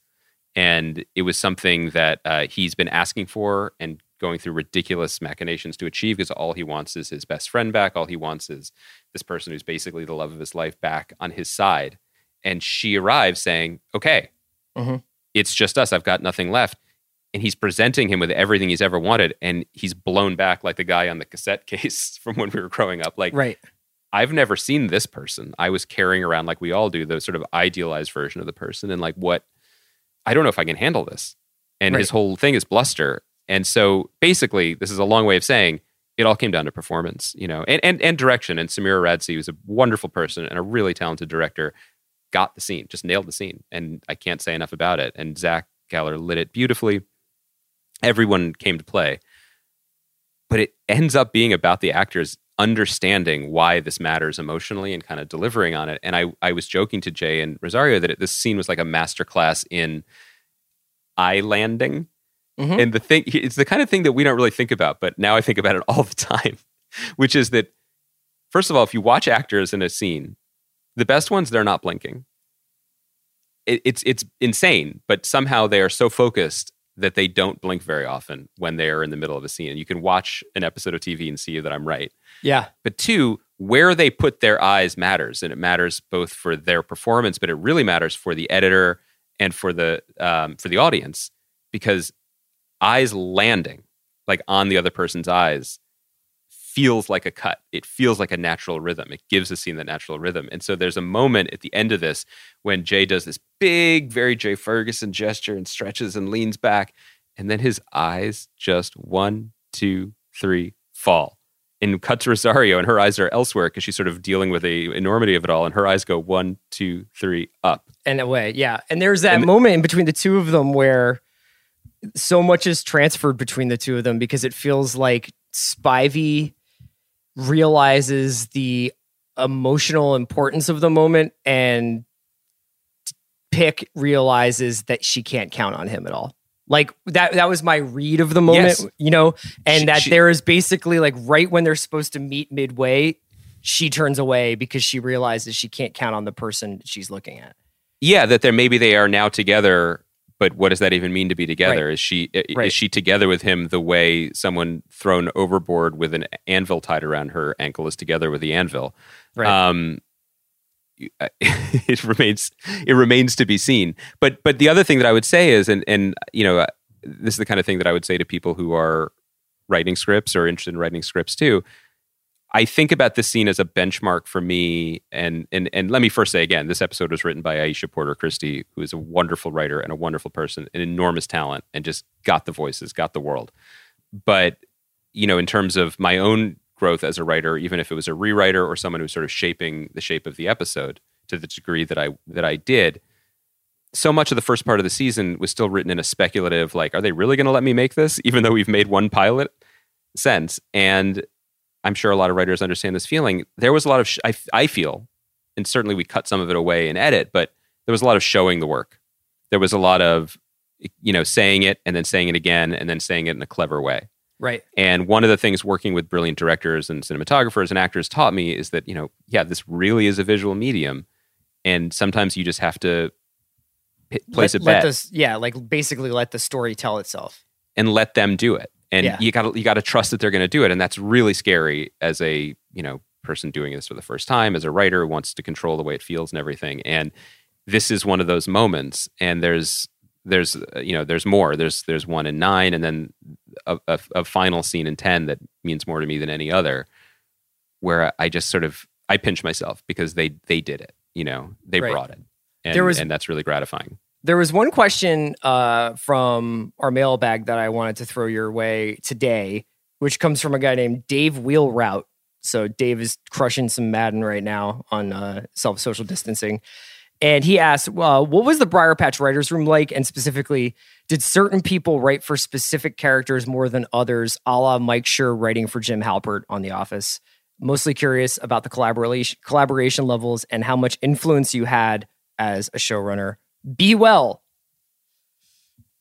And it was something that uh, he's been asking for and going through ridiculous machinations to achieve because all he wants is his best friend back. All he wants is this person who's basically the love of his life back on his side. And she arrives saying, okay, Mhm. it's just us. I've got nothing left. And he's presenting him with everything he's ever wanted. And he's blown back like the guy on the cassette case from when we were growing up. Like, Right. I've never seen this person. I was carrying around like we all do, the sort of idealized version of the person, and like what I don't know if I can handle this. And his whole thing is bluster. And so basically, this is a long way of saying it all came down to performance, you know, and and, and direction. And Samira Radsi was a wonderful person and a really talented director. Got the scene, just nailed the scene, and I can't say enough about it. And Zach Galler lit it beautifully. Everyone came to play, but it ends up being about the actors understanding why this matters emotionally and kind of delivering on it. And I, I was joking to Jay and Rosario that it, this scene was like a masterclass in eye landing. Mhm. And the thing, it's the kind of thing that we don't really think about, but now I think about it all the time, which is that, first of all, if you watch actors in a scene, the best ones, they're not blinking. It, it's, it's insane, but somehow they are so focused that they don't blink very often when they are in the middle of a scene. You can watch an episode of TV and see that I'm right Yeah. but two, where they put their eyes matters, and it matters both for their performance, but it really matters for the editor and for the um, for the audience because eyes landing like on the other person's eyes feels like a cut. It feels like a natural rhythm. It gives the scene that natural rhythm. And so there's a moment at the end of this when Jay does this big, very Jay Ferguson gesture and stretches and leans back, and then his eyes just one, two, three fall and cut to Rosario, and her eyes are elsewhere because she's sort of dealing with the enormity of it all, and her eyes go one, two, three, up. and away. Yeah. And there's that And- moment in between the two of them where so much is transferred between the two of them because it feels like Spivey realizes the emotional importance of the moment and Pick realizes that she can't count on him at all. Like that that was my read of the moment, Yes. you know, and She- that she- there is basically like right when they're supposed to meet midway, she turns away because she realizes she can't count on the person she's looking at. Yeah, that there maybe they are now together, but what does that even mean to be together? Is she Right. is she together with him the way someone thrown overboard with an anvil tied around her ankle is together with the anvil? Right. Um, it remains it remains to be seen. But but the other thing that I would say is, and and you know, uh, this is the kind of thing that I would say to people who are writing scripts or interested in writing scripts too. I think about this scene as a benchmark for me. And and and let me first say again, this episode was written by Aisha Porter Christie, who is a wonderful writer and a wonderful person, an enormous talent, and just got the voices, got the world. But you know, in terms of my own growth as a writer, even if it was a rewriter or someone who's sort of shaping the shape of the episode to the degree that I that I did, so much of the first part of the season was still written in a speculative, like, are they really going to let me make this, even though we've made one pilot? Sense and I'm sure a lot of writers understand this feeling. There was a lot of, sh- I, I feel, and certainly we cut some of it away in edit, but there was a lot of showing the work. There was a lot of, you know, saying it and then saying it again and then saying it in a clever way. Right. And one of the things working with brilliant directors and cinematographers and actors taught me is that, you know, yeah, this really is a visual medium. And sometimes you just have to p- place let, a bet this, yeah, like basically let the story tell itself. and let them do it. And Yeah. you got to you got to trust that they're going to do it, and that's really scary as a you know person doing this for the first time, as a writer who wants to control the way it feels and everything. And this is one of those moments. And there's there's uh, you know there's more. There's there's one in nine, and then a, a, a final scene in ten that means more to me than any other, where I just sort of I pinch myself because they they did it. You know, they Right. brought it, and, There was- and that's really gratifying. There was one question uh, from our mailbag that I wanted to throw your way today, which comes from a guy named Dave Wheelroute. So Dave is crushing some Madden right now on uh, self social distancing. And he asked, well, what was the Briar Patch Writers Room like? And specifically, did certain people write for specific characters more than others, a la Mike Schur writing for Jim Halpert on The Office? Mostly curious about the collaboration collaboration levels and how much influence you had as a showrunner. Be well.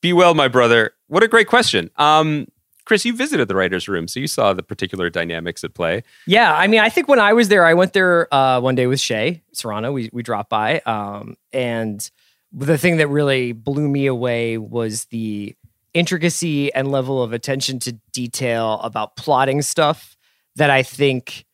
Be well, my brother. What a great question. Um, Chris, you visited the writers' room, so you saw the particular dynamics at play. Yeah, I mean, I think when I was there, I went there uh, one day with Shea Serrano. We we dropped by, um, and the thing that really blew me away was the intricacy and level of attention to detail about plotting stuff that I think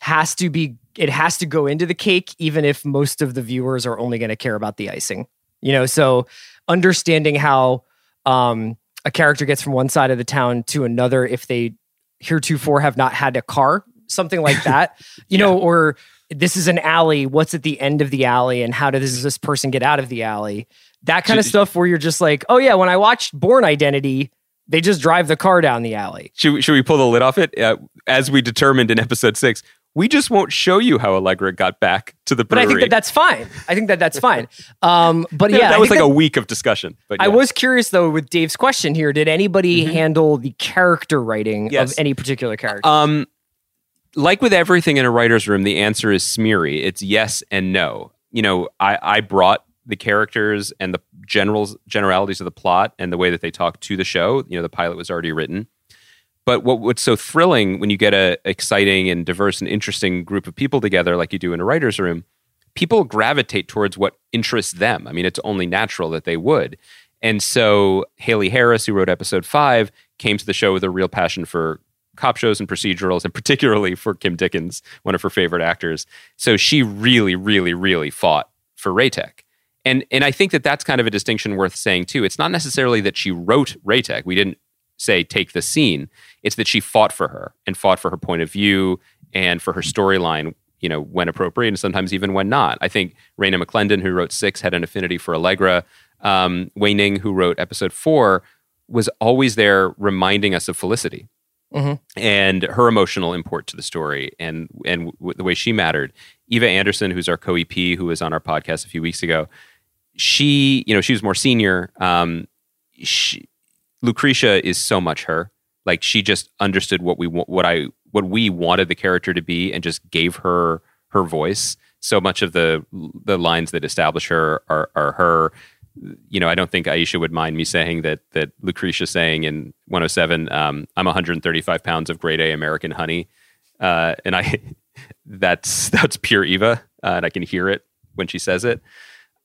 has to be it has to go into the cake, even if most of the viewers are only going to care about the icing. You know, so understanding how um, a character gets from one side of the town to another if they heretofore have not had a car, something like that, you know, or this is an alley. What's at the end of the alley, and how does this person get out of the alley? That kind of stuff where you're just like, oh yeah, when I watched Bourne Identity, they just drive the car down the alley. Should we, should we pull the lid off it? Uh, as we determined in episode six, we just won't show you how Allegra got back to the But. I think that that's fine. I think that that's fine. Um, but Yeah, yeah, I that was like think a week of discussion. But I was curious though with Dave's question here. Did anybody handle the character writing Yes. of any particular character? Um, like with everything in a writer's room, the answer is smeary. It's yes and no. You know, I, I brought the characters and the generals generalities of the plot and the way that they talk to the show. You know, the pilot was already written. But what, what's so thrilling when you get a exciting and diverse and interesting group of people together, like you do in a writer's room, people gravitate towards what interests them. I mean, it's only natural that they would. And so Haley Harris, who wrote episode five, came to the show with a real passion for cop shows and procedurals, and particularly for Kim Dickens, one of her favorite actors. So she really, really, really fought for Raytech. And and I think that that's kind of a distinction worth saying too. It's not necessarily that she wrote Raytech. We didn't say take the scene. It's that she fought for her and fought for her point of view and for her storyline. You know, when appropriate and sometimes even when not. I think Raina McClendon, who wrote Six, had an affinity for Allegra. Um, Wei Ning, who wrote Episode Four, was always there reminding us of Felicity Mhm. and her emotional import to the story and and w- the way she mattered. Eva Anderson, who's our co-EP, who was on our podcast a few weeks ago, she you know she was more senior. Um, she, Lucretia is so much her. Like she just understood what we what I what we wanted the character to be and just gave her her voice. So much of the the lines that establish her are are her. You know, I don't think Aisha would mind me saying that that Lucretia saying in 107, um, "I'm 135 pounds of grade A American honey," uh, and I that's that's pure Eva, uh, and I can hear it when she says it.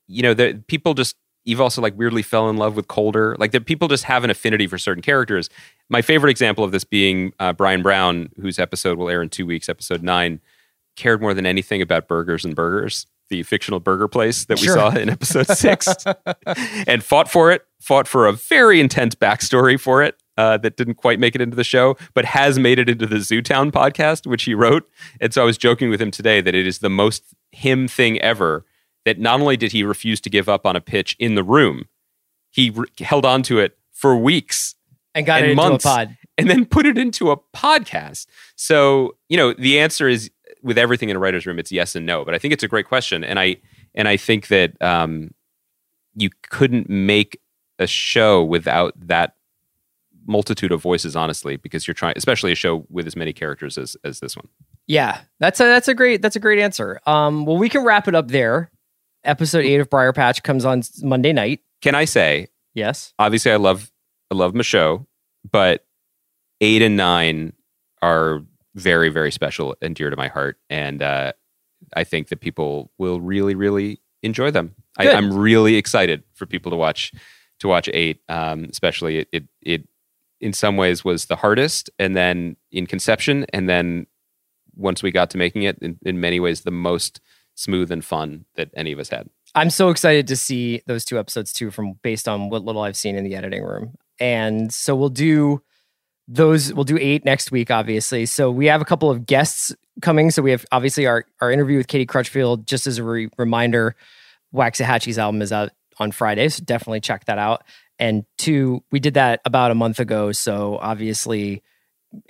You know, the people just Eve also like weirdly fell in love with Colder. Like the people just have an affinity for certain characters. My favorite example of this being uh, Brian Brown, whose episode will air in two weeks, episode nine, cared more than anything about burgers and burgers, the fictional burger place that we Sure. saw in episode six, and fought for it fought for a very intense backstory for it uh, that didn't quite make it into the show, but has made it into the Zootown podcast, which he wrote. And so I was joking with him today that it is the most him thing ever. That not only did he refuse to give up on a pitch in the room, he re- held on to it for weeks and got and it into a pod. and then put it into a podcast. So, you know, the answer is with everything in a writer's room, it's yes and no. But I think it's a great question. And I and I think that um, you couldn't make a show without that multitude of voices, honestly, because you're trying especially a show with as many characters as as this one. Yeah, that's a that's a great that's a great answer. Um, well, we can wrap it up there. Episode eight of Briar Patch comes on Monday night. Can I say, Yes. obviously I love I love Michaud, but eight and nine are very, very special and dear to my heart. And uh, I think that people will really, really enjoy them. I. I'm really excited for people to watch to watch eight. Um, especially it, it it in some ways was the hardest, and then in conception, and then once we got to making it, in, in many ways the most smooth and fun that any of us had. I'm so excited to see those two episodes too, from based on what little I've seen in the editing room. And so we'll do those. We'll do eight next week, obviously. So we have a couple of guests coming. So we have obviously our our interview with Katie Crutchfield. Just as a re- reminder, Waxahatchee's album is out on Friday, so definitely check that out. And two, we did that about a month ago. So obviously.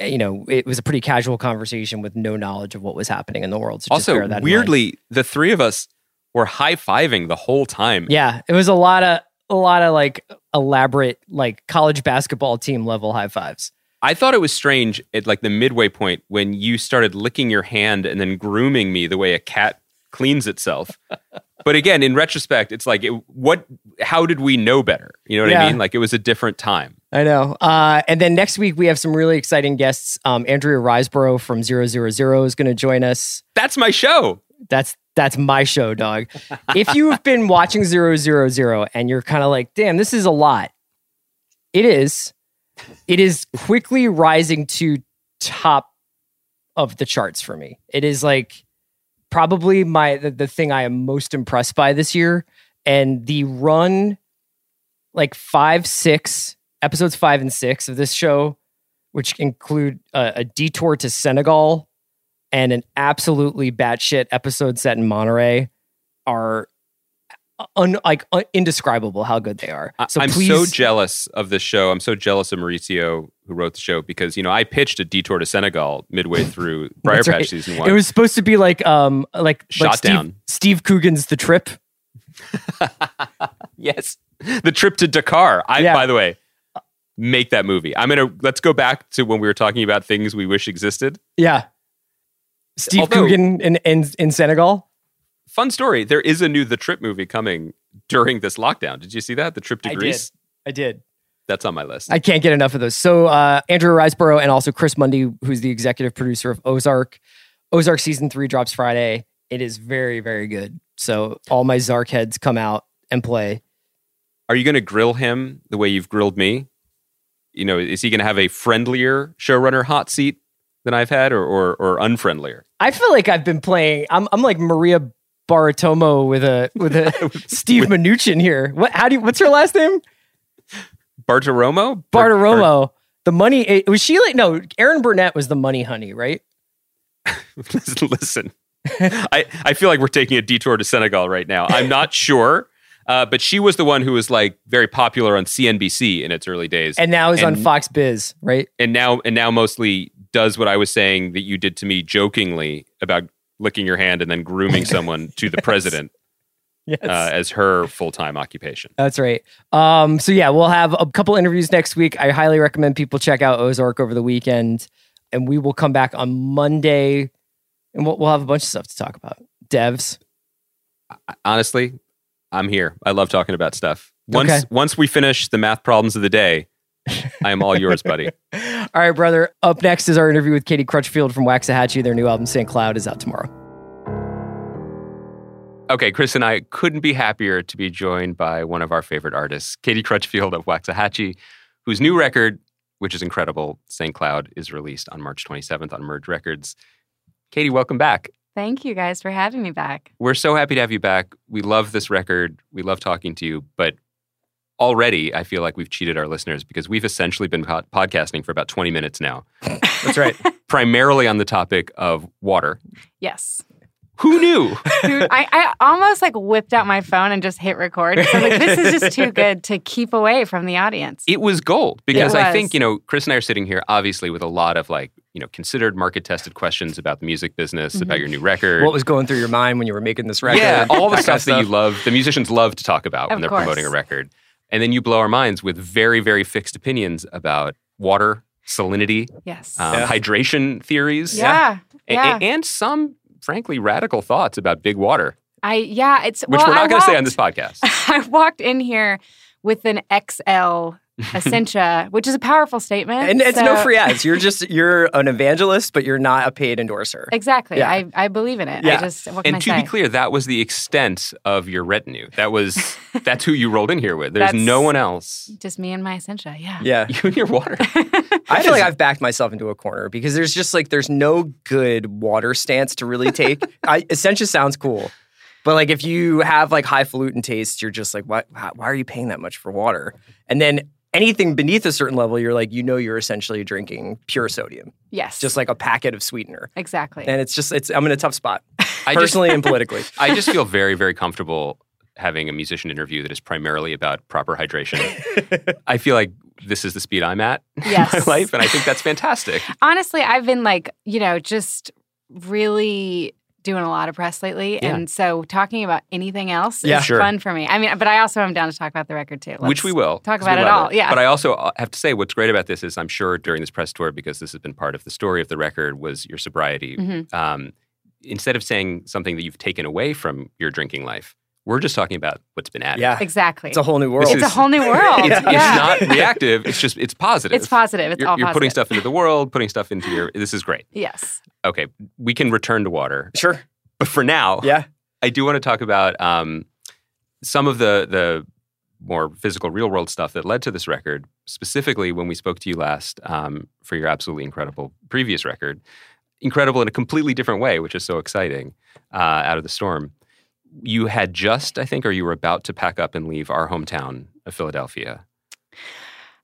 You know, it was a pretty casual conversation with no knowledge of what was happening in the world. So also, that in mind. weirdly, the three of us were high fiving the whole time. Yeah, it was a lot of a lot of like elaborate like college basketball team level high fives. I thought it was strange at like the midway point when you started licking your hand and then grooming me the way a cat cleans itself. but again, in retrospect, it's like, it, what? How did we know better? You know what Yeah. I mean? Like it was a different time. I know. Uh, and then next week we have some really exciting guests. Um, Andrea Riseborough from Zero Zero Zero is going to join us. That's my show. That's that's my show, dog. if you've been watching Zero Zero Zero and you're kind of like, damn, this is a lot. It is. It is quickly rising to top of the charts for me. It is like probably my the, the thing I am most impressed by this year. And the run, like five, six episodes, five and six of this show, which include a, a detour to Senegal and an absolutely batshit episode set in Monterey, are un, like un, indescribable how good they are. So I'm please, so jealous of this show. I'm so jealous of Mauricio who wrote the show because you know I pitched a detour to Senegal midway through Briar Patch right. season one. it was supposed to be like um like Shot like Steve, down. Steve Coogan's The Trip. yes, the trip to Dakar. I, Yeah. by the way, make that movie. I'm gonna let's go back to when we were talking about things we wish existed. Yeah. Steve Although- Coogan in, in in Senegal. Fun story. There is a new The Trip movie coming during this lockdown. Did you see that? The Trip to I Greece. did. I did. That's on my list. I can't get enough of those. So uh, Andrea Riseborough and also Chris Mundy, who's the executive producer of Ozark. Ozark season three drops Friday. It is very very good. So all my Zark heads come out and play. Are you going to grill him the way you've grilled me? You know, is he going to have a friendlier showrunner hot seat than I've had, or or, or unfriendlier? I feel like I've been playing. I'm I'm like Maria Bartiromo with a with a Steve Mnuchin here. What? How do you? What's her last name? Bartiromo. Bar- Bartiromo. The money eh, was she like no? Erin Burnett was the money honey, right? Listen, I I feel like we're taking a detour to Senegal right now. I'm not sure. Uh, but she was the one who was like very popular on CNBC in its early days, And now he's on Fox Biz, right? and now and now mostly does what I was saying that you did to me jokingly about licking your hand and then grooming someone to the president Yes. uh, as her full time occupation. That's right. Um, so yeah, we'll have a couple interviews next week. I highly recommend people check out Ozark over the weekend, and we will come back on Monday, and we'll, we'll have a bunch of stuff to talk about. Devs, Honestly, I'm here. I love talking about stuff. Once Okay. once we finish the math problems of the day, I am all yours, buddy. all right, brother. Up next is our interview with Katie Crutchfield from Waxahatchee. Their new album St. Cloud is out tomorrow. Okay, Chris and I couldn't be happier to be joined by one of our favorite artists, Katie Crutchfield of Waxahatchee, whose new record, which is incredible, St. Cloud, is released on March 27th on Merge Records. Katie, welcome back. Thank you guys for having me back. We're so happy to have you back. We love this record. We love talking to you, but already I feel like we've cheated our listeners because we've essentially been pod- podcasting for about 20 minutes now, That's right. primarily on the topic of water. Yes. Who knew? Dude, I, I almost like whipped out my phone and just hit record. 'cause I'm like, this is just too good to keep away from the audience. it was gold because It I was. think, you know, Chris and I are sitting here obviously with a lot of like, you know, considered market tested questions about the music business, Mm-hmm. about your new record. what was going through your mind when you were making this record? Yeah, all the that kind stuff that you love, the musicians love to talk about when they're course. promoting a record. And then you blow our minds with very, very fixed opinions about water, salinity, yes. um, Yeah. hydration theories, yeah. a- Yeah. a- and some, frankly, radical thoughts about big water, I yeah, it's which well, we're not going to say on this podcast. I walked in here with an XL Essentia, which is a powerful statement. And it's no free ads. You're just you're an evangelist, but you're not a paid endorser. Exactly. Yeah. I, I believe in it. Yeah. I just what can And I to say? be clear, that was the extent of your retinue. That was that's who you rolled in here with. There's That's- no one else. just me and my Essentia. Yeah. Yeah. You and your water. I feel like I've backed myself into a corner because there's just like there's no good water stance to really take. I Essentia sounds cool. But like if you have like highfalutin taste, you're just like, why, why why are you paying that much for water? And then anything beneath a certain level, you're like, you know, you're essentially drinking pure sodium, Yes. just like a packet of sweetener. exactly. And it's just, it's I'm in a tough spot, I just, personally and politically. I just feel very, very comfortable having a musician interview that is primarily about proper hydration. I feel like this is the speed I'm at Yes. in my life, and I think that's fantastic. Honestly, I've been like, you know, just really doing a lot of press lately. Yeah. And so talking about anything else Yeah. is Sure. fun for me. I mean, but I also am down to talk about the record too. Which Let's we will. talk about it all. Yeah. But I also uh, have to say, what's great about this is I'm sure during this press tour, because this has been part of the story of the record, was your sobriety. Mhm. Um, instead of saying something that you've taken away from your drinking life, we're just talking about what's been added. Yeah. exactly. It's a whole new world. This It's a whole new world. It's, yeah. it's not reactive. It's just it's positive. It's positive. It's you're, all you're putting stuff into the world, putting stuff into your. This is great. Yes. Okay, we can return to water, sure. but for now, Yeah. I do want to talk about um, some of the the more physical, real world stuff that led to this record. Specifically, when we spoke to you last um, for your absolutely incredible previous record, incredible in a completely different way, which is so exciting. Uh, out of the storm, you had just, I think, or you were about to pack up and leave our hometown of Philadelphia.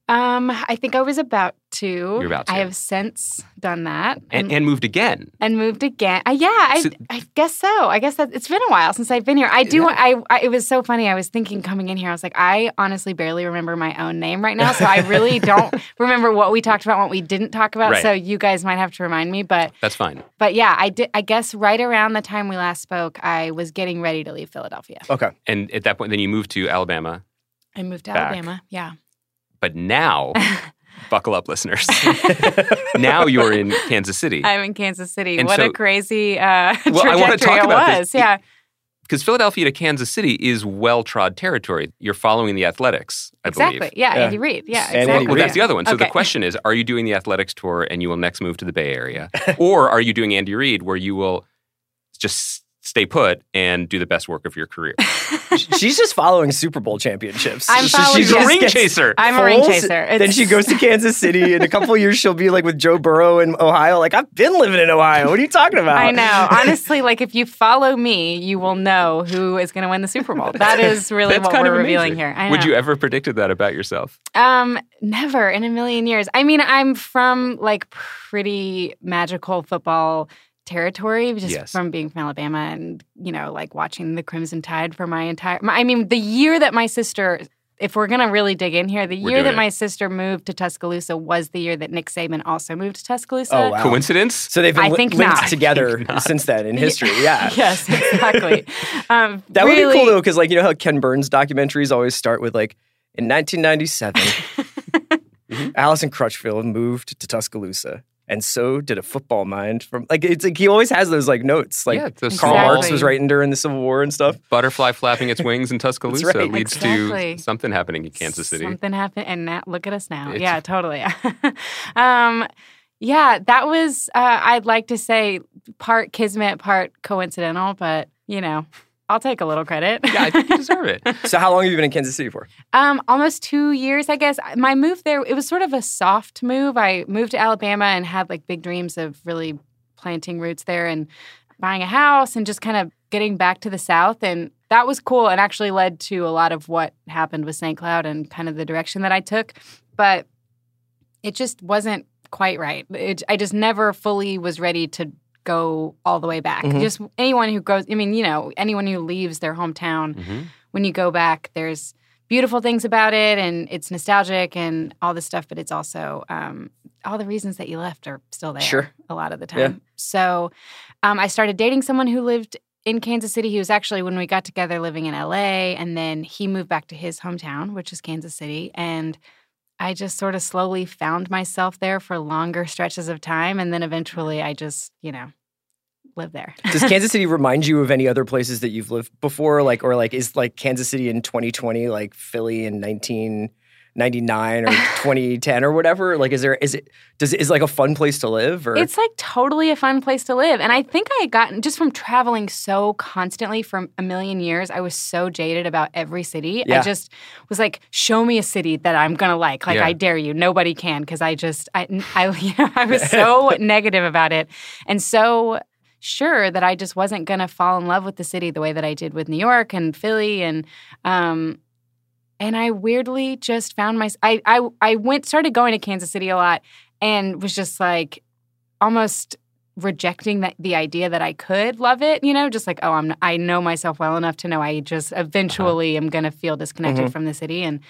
Um, I think I was about to. You're about to. I have since done that and, and moved again. and moved again. Uh, yeah, I, So- I guess so. I guess that it's been a while since I've been here. I do. I, I. It was so funny. I was thinking coming in here. I was like, I honestly barely remember my own name right now, so I really don't remember what we talked about, what we didn't talk about. Right. So you guys might have to remind me. But That's fine. but yeah, I did. I guess right around the time we last spoke, I was getting ready to leave Philadelphia. Okay. And at that point, then you moved to Alabama. I moved to Back. Alabama. Yeah. But now, buckle up, listeners. now you're in Kansas City. I'm in Kansas City. And what so- a crazy uh, Well, I wanna talk it about was. this. Yeah. Because Philadelphia to Kansas City is well trod territory. You're following the athletics, I Exactly. believe. Yeah, Yeah. Andy Reid. Yeah, exactly. Well, Reid. that's the other one. So the question is Are you doing the athletics tour and you will next move to the Bay Area? or are you doing Andy Reid where you will just stay put and do the best work of your career? She's just following Super Bowl championships. I'm So following- she's She's a ring gets chaser. I'm a ring Foles, chaser. Then she goes to Kansas City. In a couple of years, she'll be like with Joe Burrow in Ohio. Like, I've been living in Ohio. What are you talking about? I know. Honestly, like if you follow me, you will know who is going to win the Super Bowl. That is really what kind we're of revealing here. I know. Would you ever predicted that about yourself? Um, never in a million years. I mean, I'm from like pretty magical football territory just Yes. from being from Alabama and you know like watching the Crimson Tide for my entire my, I mean the year that my sister if we're going to really dig in here the We're year that it. my sister moved to Tuscaloosa was the year that Nick Saban also moved to Tuscaloosa. Oh, wow. Coincidence? So they've been I li- think linked not. together since then in history. Yeah. yes, exactly. Um, That would be cool though, because like you know how Ken Burns documentaries always start with like in 1997, Allison Crutchfield moved to Tuscaloosa, and so did a football mind from like it's like he always has those like notes like yeah, those Karl small Marx was writing during the Civil War and stuff. butterfly flapping its wings in Tuscaloosa right. leads Exactly. to something happening in Kansas City. Something happened, and now look at us now. It's- yeah, totally. um, yeah, that was. Uh, I'd like to say part kismet, part coincidental, but you know, I'll take a little credit. yeah, I think you deserve it. So how long have you been in Kansas City for? Um, almost two years, I guess. My move there, it was sort of a soft move. I moved to Alabama and had like big dreams of really planting roots there and buying a house and just kind of getting back to the South. And that was cool and actually led to a lot of what happened with St. Cloud and kind of the direction that I took. But it just wasn't quite right. It, I just never fully was ready to go all the way back. Mhm. Just anyone who goes, I mean, you know, anyone who leaves their hometown, Mhm. when you go back, there's beautiful things about it and it's nostalgic and all this stuff, but it's also um, all the reasons that you left are still there Sure. a lot of the time. Yeah. So um, I started dating someone who lived in Kansas City. He was actually, when we got together, living in LA, and then he moved back to his hometown, which is Kansas City. And I just sort of slowly found myself there for longer stretches of time. And then eventually I just, you know, lived there. Does Kansas City remind you of any other places that you've lived before? Like, or like, is like Kansas City in 2020 like Philly in 1999 or 2010 or whatever? Like, is there is it does it is like a fun place to live? Or It's like totally a fun place to live. And I think I had gotten just from traveling so constantly for a million years, I was so jaded about every city. Yeah. I just was like, show me a city that I'm going to like. Like, Yeah. I dare you. Nobody can because I just, I, I, you know, I was so negative about it. And so sure that I just wasn't going to fall in love with the city the way that I did with New York and Philly and, um, and I weirdly just found my I, I I went started going to Kansas City a lot and was just like almost rejecting that the idea that I could love it, you know, just like oh I'm I know myself well enough to know I just eventually am going to feel disconnected Mhm. from the city and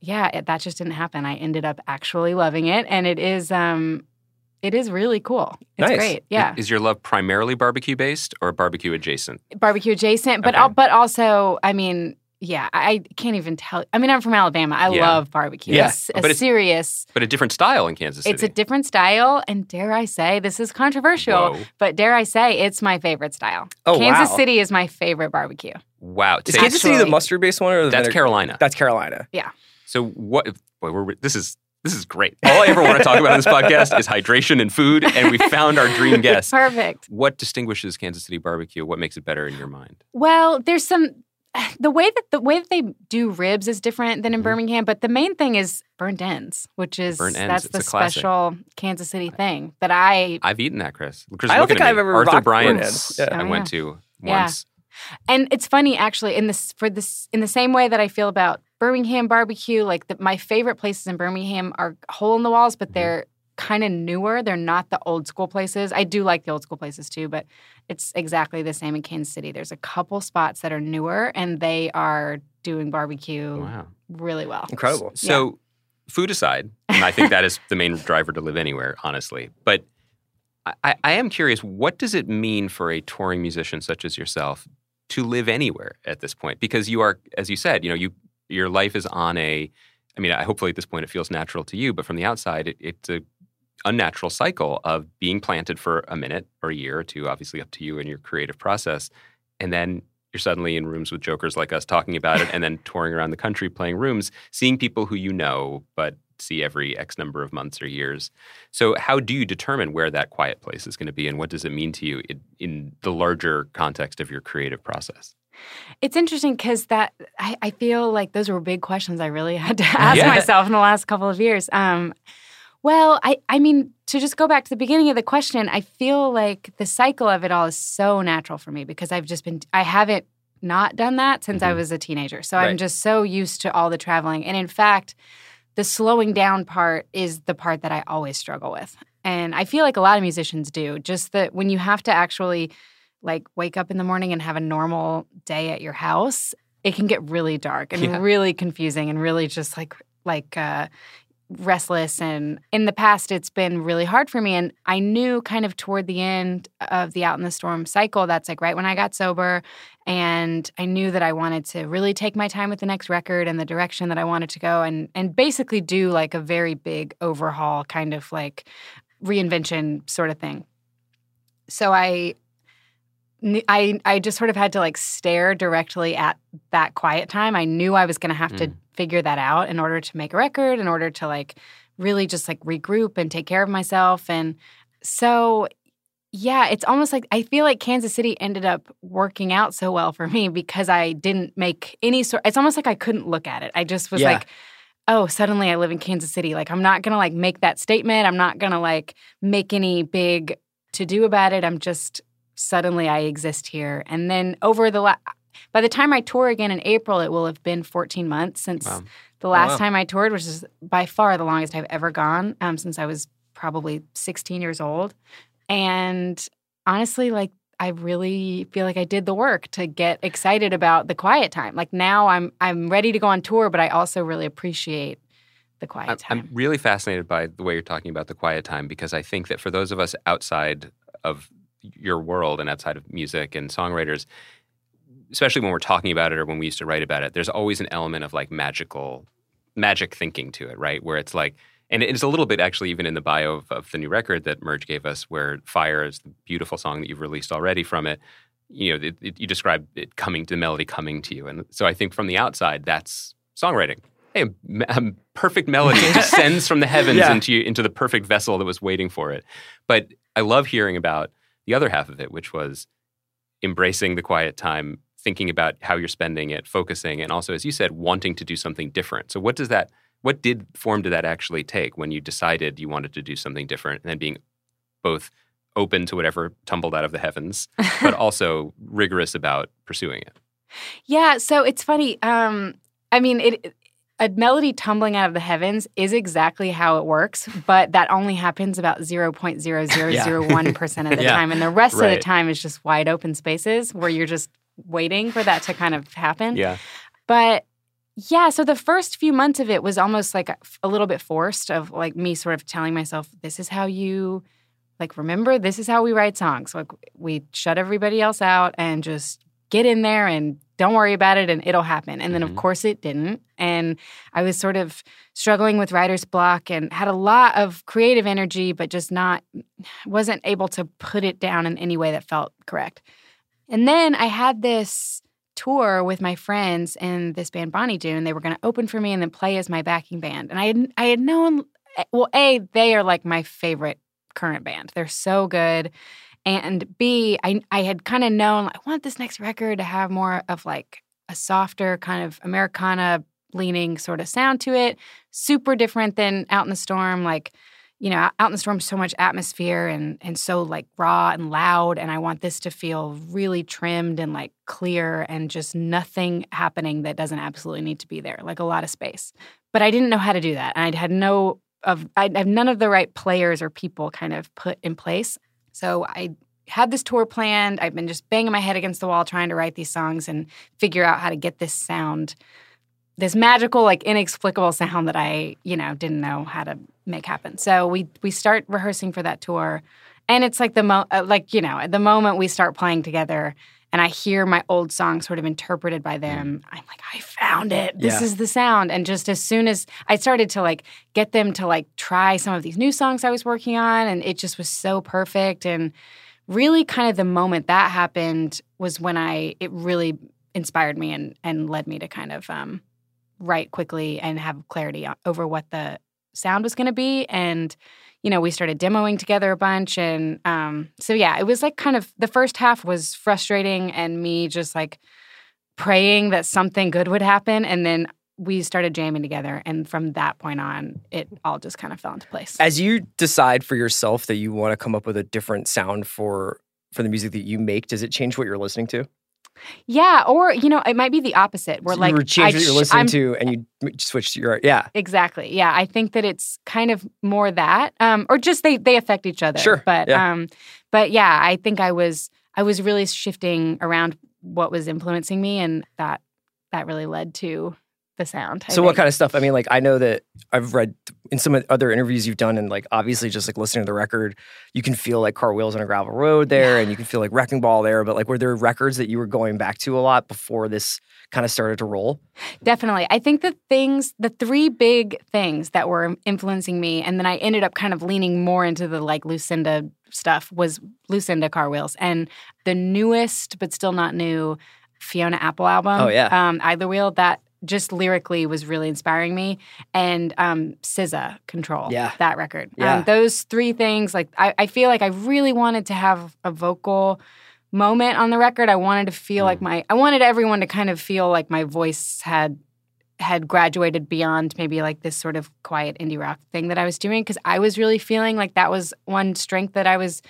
yeah, it, that just didn't happen. I ended up actually loving it and it is um it is really cool. It's Nice. great. Yeah. Is your love primarily barbecue based or barbecue adjacent? barbecue adjacent, but Okay. al- but also, I mean, yeah, I I can't even tell. I mean, I'm from Alabama. I Yeah. love barbecue. Yeah. It's a But it's- serious. But a different style in Kansas City. It's a different style, and dare I say, this is controversial, Whoa. but dare I say, it's my favorite style. Oh, Kansas wow. City is my favorite barbecue. Wow. is Say- Kansas City the mustard based one or the that's vinegar- Carolina. That's Carolina. Yeah. So what? Boy, we're, this is this is great. All I ever want to talk about in this podcast is hydration and food, and we found our dream guest. Perfect. What distinguishes Kansas City barbecue? What makes it better in your mind? Well, there's some. The way that the way that they do ribs is different than in Mhm. Birmingham, but the main thing is burnt ends, which is ends, that's it's the special Kansas City thing that I I've eaten that, Chris. Chris I don't think I've me. ever Arthur rocked Bryant's. Yeah. I Oh, went yeah. to Yeah. once. And it's funny actually in this for this in the same way that I feel about Birmingham barbecue, like the, my favorite places in Birmingham are hole in the walls, but they're kind of newer. They're not the old school places. I do like the old school places too, but it's exactly the same in Kansas City. There's a couple spots that are newer and they are doing barbecue Wow. really well. Incredible. So, food aside, and I think that is the main driver to live anywhere, honestly. But I- I, I am curious, what does it mean for a touring musician such as yourself to live anywhere at this point? Because you are, as you said, you know, you your life is on a. I mean, hopefully at this point it feels natural to you, but from the outside, it, it's a unnatural cycle of being planted for a minute or a year or two, obviously up to you and your creative process, and then you're suddenly in rooms with jokers like us talking about it, and then touring around the country playing rooms, seeing people who you know but see every X number of months or years. So, how do you determine where that quiet place is going to be, and what does it mean to you in, in the larger context of your creative process? It's interesting because that I, I feel like those were big questions I really had to ask Yeah. myself in the last couple of years. Um, well, I, I mean, to just go back to the beginning of the question, I feel like the cycle of it all is so natural for me because I've just been, I haven't not done that since I Mhm. was a teenager. So I'm just so used to all the traveling. And in fact, the slowing down part is the part that I always struggle with. And I feel like a lot of musicians do. Just that when you have to actually like wake up in the morning and have a normal day at your house, it can get really dark and Yeah. really confusing and really just like like uh restless and in the past it's been really hard for me and I knew kind of toward the end of the out in the storm cycle that's like right when I got sober and I knew that I wanted to really take my time with the next record and the direction that I wanted to go and and basically do like a very big overhaul kind of like reinvention sort of thing. So I I I just sort of had to like stare directly at that quiet time. I knew I was going to have to Mm. figure that out in order to make a record, in order to like really just like regroup and take care of myself and so yeah, it's almost like I feel like Kansas City ended up working out so well for me because I didn't make any sort it's almost like I couldn't look at it. I just was Yeah. like oh, suddenly I live in Kansas City. Like I'm not going to like make that statement. I'm not going to like make any big to do about it. I'm just suddenly I exist here. And then over the last, by the time I tour again in April, it will have been 14 months since Wow. the last wow. time I toured, which is by far the longest I've ever gone um, since I was probably 16 years old. And honestly, like I really feel like I did the work to get excited about the quiet time. Like now I'm I'm ready to go on tour, but I also really appreciate the quiet I'm, time. I'm really fascinated by the way you're talking about the quiet time because I think that for those of us outside of your world and outside of music and songwriters, especially when we're talking about it or when we used to write about it, there's always an element of like magical, magic thinking to it, right? Where it's like, and it's a little bit actually even in the bio of, of the new record that Merge gave us, where Fire is the beautiful song that you've released already from it. You know, it, it, you describe it coming to the melody coming to you, and so I think from the outside, that's songwriting. Hey, a, a perfect melody descends from the heavens Yeah. into you, into the perfect vessel that was waiting for it. But I love hearing about the other half of it, which was embracing the quiet time, thinking about how you're spending it, focusing, and also, as you said, wanting to do something different. So, what does that? What did form did that actually take when you decided you wanted to do something different, and then being both open to whatever tumbled out of the heavens, but also rigorous about pursuing it? Yeah, so it's funny. Um, I mean, it a melody tumbling out of the heavens is exactly how it works, but that only happens about 0.0001% of the Yeah. time. And the rest of the time is just wide open spaces where you're just waiting for that to kind of happen. Yeah, But yeah, so the first few months of it was almost like a, a little bit forced of like me sort of telling myself, this is how you like remember this is how we write songs. Like we shut everybody else out and just get in there and don't worry about it and it'll happen. And then Mhm. of course it didn't. And I was sort of struggling with writer's block and had a lot of creative energy, but just not wasn't able to put it down in any way that felt correct. And then I had this tour with my friends in this band Bonnie Doon. They were going to open for me and then play as my backing band. And I had I had known well, a they are like my favorite current band. They're so good. And B, I I had kind of known I want this next record to have more of like a softer kind of Americana leaning sort of sound to it. Super different than Out in the Storm. Like, you know, Out in the Storm, so much atmosphere and and so like raw and loud. And I want this to feel really trimmed and like clear and just nothing happening that doesn't absolutely need to be there, like a lot of space. But I didn't know how to do that. And I had no of I have none of the right players or people kind of put in place. So I had this tour planned. I've been just banging my head against the wall trying to write these songs and figure out how to get this sound, this magical, like inexplicable sound that I, you know, didn't know how to make happen. So we we start rehearsing for that tour, and it's like the mo- uh, like you know, at the moment we start playing together. And I hear my old song sort of interpreted by them. I'm like, I found it. This Yeah. is the sound. And just as soon as I started to like get them to like try some of these new songs I was working on, and it just was so perfect. And really kind of the moment that happened was when I it really inspired me and and led me to kind of um, write quickly and have clarity over what the sound was going to be and you know we started demoing together a bunch and um, so yeah it was like kind of the first half was frustrating and me just like praying that something good would happen and then we started jamming together and from that point on it all just kind of fell into place As you decide for yourself that you want to come up with a different sound for for the music that you make, does it change what you're listening to? Yeah or you know it might be the opposite where So like you change what you're listening I'm- to, and you switch to your yeah. Exactly. Yeah, I think that it's kind of more that, um, or just they they affect each other. Sure, But yeah. um, but yeah, I think I was I was really shifting around what was influencing me, and that that really led to the sound. I So what kind of stuff? I mean, like I know that I've read in some of the other interviews you've done, and like obviously just like listening to the record, you can feel like car wheels on a gravel road there, and you can feel like wrecking ball there. But like, were there records that you were going back to a lot before this kind of started to roll? Definitely. I think the things, the three big things that were influencing me, and then I ended up kind of leaning more into the like Lucinda stuff was Lucinda Car Wheels and the newest, but still not new, Fiona Apple album. Oh, yeah. Um, Idler Wheel, that just lyrically was really inspiring me. And um, SZA Control, Yeah. that record. Yeah. Um, those three things, like I, I feel like I really wanted to have a vocal moment on the record. I wanted to feel like my I wanted everyone to kind of feel like my voice had had graduated beyond maybe like this sort of quiet indie rock thing that I was doing because I was really feeling like that was one strength that I was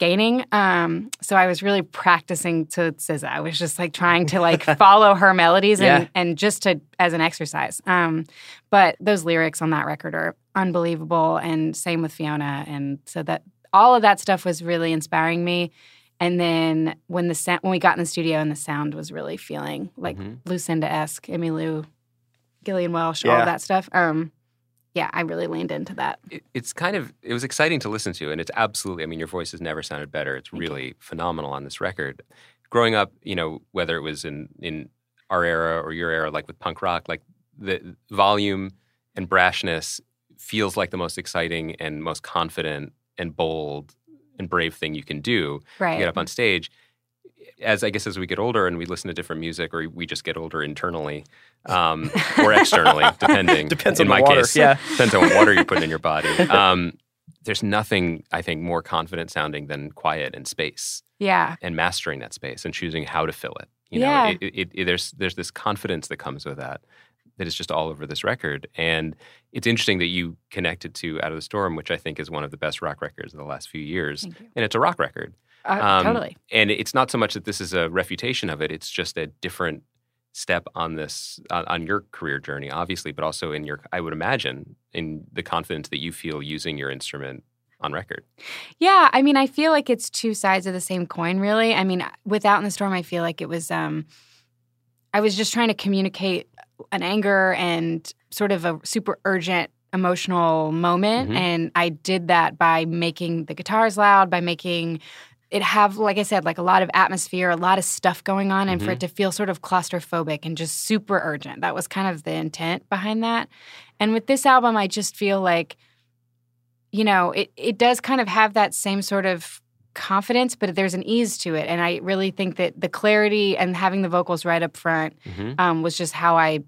gaining. Um, so I was really practicing to SZA. I was just like trying to like follow her melodies and, Yeah. and just to as an exercise. Um, but those lyrics on that record are unbelievable, and same with Fiona. And so that all of that stuff was really inspiring me. And then when the sound, when we got in the studio and the sound was really feeling like Mhm. Lucinda esque, Emmylou, Gillian Welch, all Yeah. of that stuff. Um, yeah, I really leaned into that. it, it's kind of it was exciting to listen to and it's absolutely i mean your voice has never sounded better it's Thank you. really phenomenal on this record growing up you know whether it was in in our era or your era like with punk rock like the volume and brashness feels like the most exciting and most confident and bold and brave thing you can do Right. get up on stage as I guess as we get older and we listen to different music, or we just get older internally um, or externally, depending. Depends in on the my water, case, yeah. depends on what water you're putting in your body. Um, there's nothing I think more confident sounding than quiet and space yeah. and mastering that space and choosing how to fill it. You Yeah. know, it, it, it, there's there's this confidence that comes with that that is just all over this record. And it's interesting that you connected to Out of the Storm, which I think is one of the best rock records of the last few years. Thank you. And it's a rock record. Uh, Um, totally. And it's not so much that this is a refutation of it; it's just a different step on this on, your career journey, obviously, but also in your, I would imagine, in the confidence that you feel using your instrument on record. Yeah, I mean, I feel like it's two sides of the same coin, really. I mean, without in the storm, I feel like it was. um I was just trying to communicate an anger and sort of a super urgent emotional moment, Mhm. and I did that by making the guitars loud, by making it have, like I said, like a lot of atmosphere, a lot of stuff going on, and for Mhm. it to feel sort of claustrophobic and just super urgent. That was kind of the intent behind that. And with this album, I just feel like you know, it it does kind of have that same sort of confidence, but there's an ease to it. And I really think that the clarity and having the vocals right up front Mhm. um, was just how I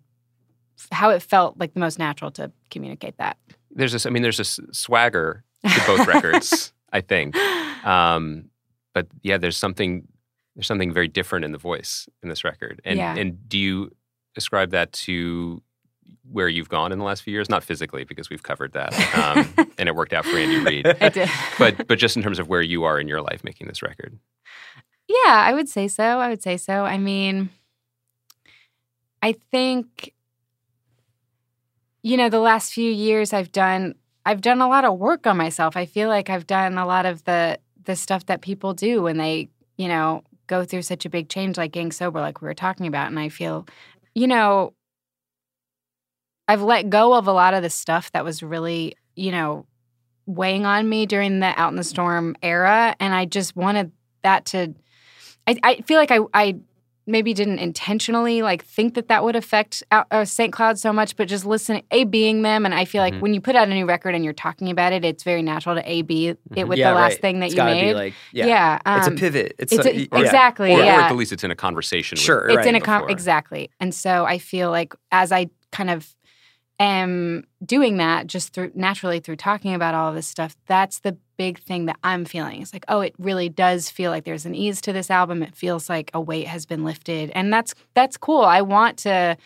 how it felt like the most natural to communicate that. There's this, I mean, there's this swagger to both records, I think. Um, but yeah, there's something there's something very different in the voice in this record. And Yeah. and do you ascribe that to where you've gone in the last few years? Not physically, because we've covered that, um, and it worked out for Andy Reid. I did. But but just in terms of where you are in your life making this record. Yeah, I would say so. I would say so. I mean, I think you know, the last few years I've done I've done a lot of work on myself. I feel like I've done a lot of the the stuff that people do when they, you know, go through such a big change like getting sober like we were talking about and I feel you know I've let go of a lot of the stuff that was really, you know, weighing on me during the out in the storm era and I just wanted that to I, I feel like I, I maybe didn't intentionally like think that that would affect uh, St. Cloud so much, but just listening, A being them, and I feel like Mhm. when you put out a new record and you're talking about it, it's very natural to A B it Mhm. with yeah, the last right. thing that It's you made. Be like, yeah, yeah, it's a um, pivot. It's, It's a, a, yeah. exactly Or, or yeah. at the least it's in a conversation. with- Sure, it's right. in a com- exactly, and so I feel like as I kind of am doing that just through naturally through talking about all this stuff, that's the big thing that I'm feeling. It's like, oh, it really does feel like there's an ease to this album. It feels like a weight has been lifted, and that's that's cool. I want to.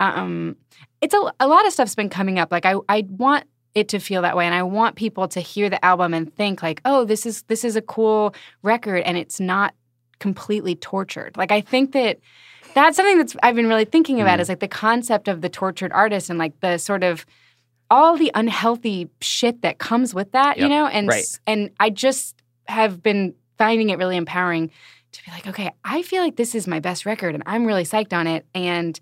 Um, it's a, a lot of stuff's been coming up. Like I I want it to feel that way, and I want people to hear the album and think like, oh, this is this is a cool record, and it's not completely tortured. Like I think that that's something that's I've been really thinking about Mm. is like the concept of the tortured artist and like the sort of all the unhealthy shit that comes with that, you know? And Right. and I just have been finding it really empowering to be like, okay, I feel like this is my best record and I'm really psyched on it and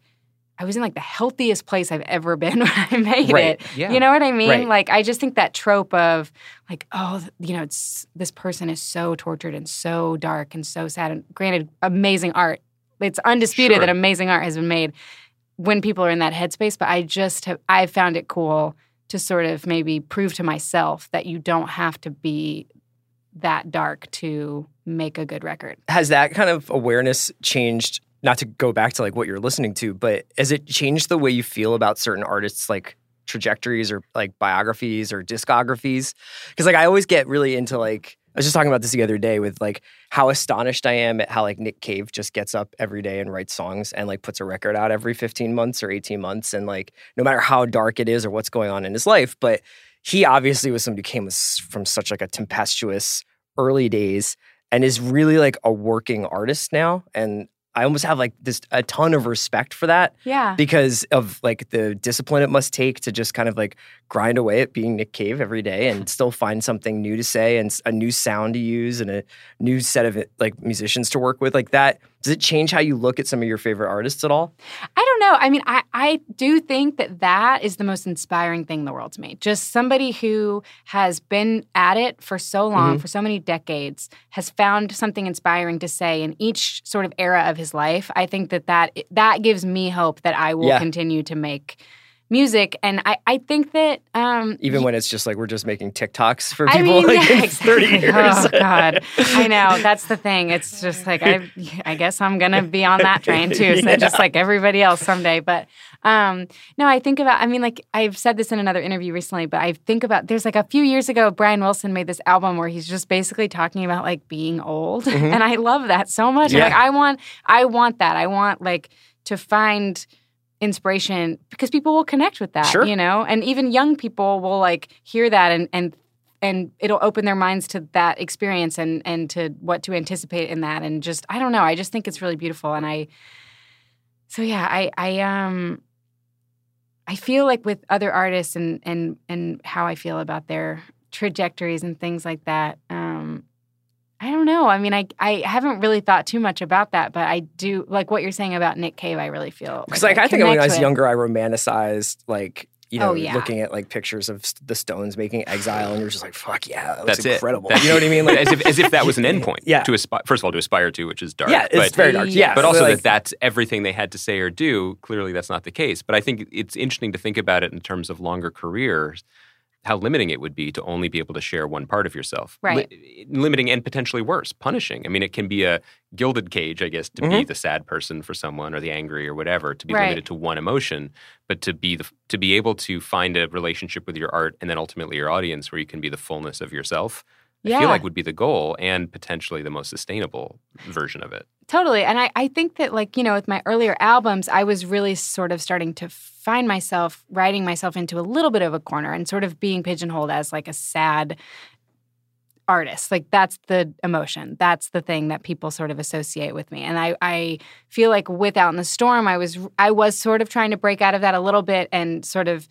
I was in like the healthiest place I've ever been when I made Right. it. Yeah. You know what I mean? Right. Like I just think that trope of like, oh, you know, it's this person is so tortured and so dark and so sad. And granted, amazing art. It's undisputed Sure. that amazing art has been made when people are in that headspace. But I just have I've found it cool to sort of maybe prove to myself that you don't have to be that dark to make a good record. has that kind of awareness changed not to go back to like what you're listening to but has it changed the way you feel about certain artists like trajectories or like biographies or discographies because like i always get really into like i was just talking about this the other day with like how astonished i am at how like nick cave just gets up every day and writes songs and like puts a record out every 15 months or 18 months and like no matter how dark it is or what's going on in his life but he obviously was somebody who came from such like a tempestuous early days and is really like a working artist now. And I almost have like this a ton of respect for that Yeah. because of like the discipline it must take to just kind of like grind away at being Nick Cave every day and still find something new to say and a new sound to use and a new set of like musicians to work with like that does it change how you look at some of your favorite artists at all I don't know. I mean, I, I do think that that is the most inspiring thing in the world to me. Just somebody who has been at it for so long, Mm-hmm. for so many decades, has found something inspiring to say in each sort of era of his life. I think that that, that gives me hope that I will Yeah. continue to make music. And I, I think that um, even when it's just like we're just making TikToks for people I mean, like yeah, in 30 exactly. years Oh God, I know that's the thing. It's just like I, I guess I'm gonna be on that train too, so just like everybody else someday. But um, no, I think about. I mean, like I've said this in another interview recently, but I think about. There's like a few years ago, Brian Wilson made this album where he's just basically talking about like being old, and I love that so much. Yeah. Like I want, I want that. I want like to find inspiration because people will connect with that Sure. you know? And even young people will like hear that and and and it'll open their minds to that experience and and to what to anticipate in that. And just I don't know I just think it's really beautiful. And I so yeah I I um I feel like with other artists and and and how I feel about their trajectories and things like that um I don't know. I mean, I I haven't really thought too much about that, but I do like what you're saying about Nick Cave. I really feel because like, I think when I was with. younger I romanticized like you oh, know Oh, yeah. looking at like pictures of the Stones making Exile and you're just like fuck yeah that looks That's it. incredible That's- you know what I mean like as if as if that was an endpoint. Yeah. To aspire, first of all, to aspire to, which is dark. yeah it's but, very dark yeah but also like, that that's everything they had to say or do. Clearly, that's not the case. But I think it's interesting to think about it in terms of longer careers. How limiting it would be to only be able to share one part of yourself. Right. limiting and potentially worse, punishing. I mean, it can be a gilded cage, I guess, to be Mhm. the sad person for someone or the angry or whatever, to be Right. limited to one emotion, but to be the to be able to find a relationship with your art and then ultimately your audience where you can be the fullness of yourself. I Yeah. feel like would be the goal and potentially the most sustainable version of it. Totally. And I, I think that, like, you know, with my earlier albums, I was really sort of starting to find myself writing myself into a little bit of a corner and sort of being pigeonholed as like a sad artist. Like, that's the emotion. That's the thing that people sort of associate with me. And I, I feel like with Out in the Storm, I was, I was sort of trying to break out of that a little bit and sort of.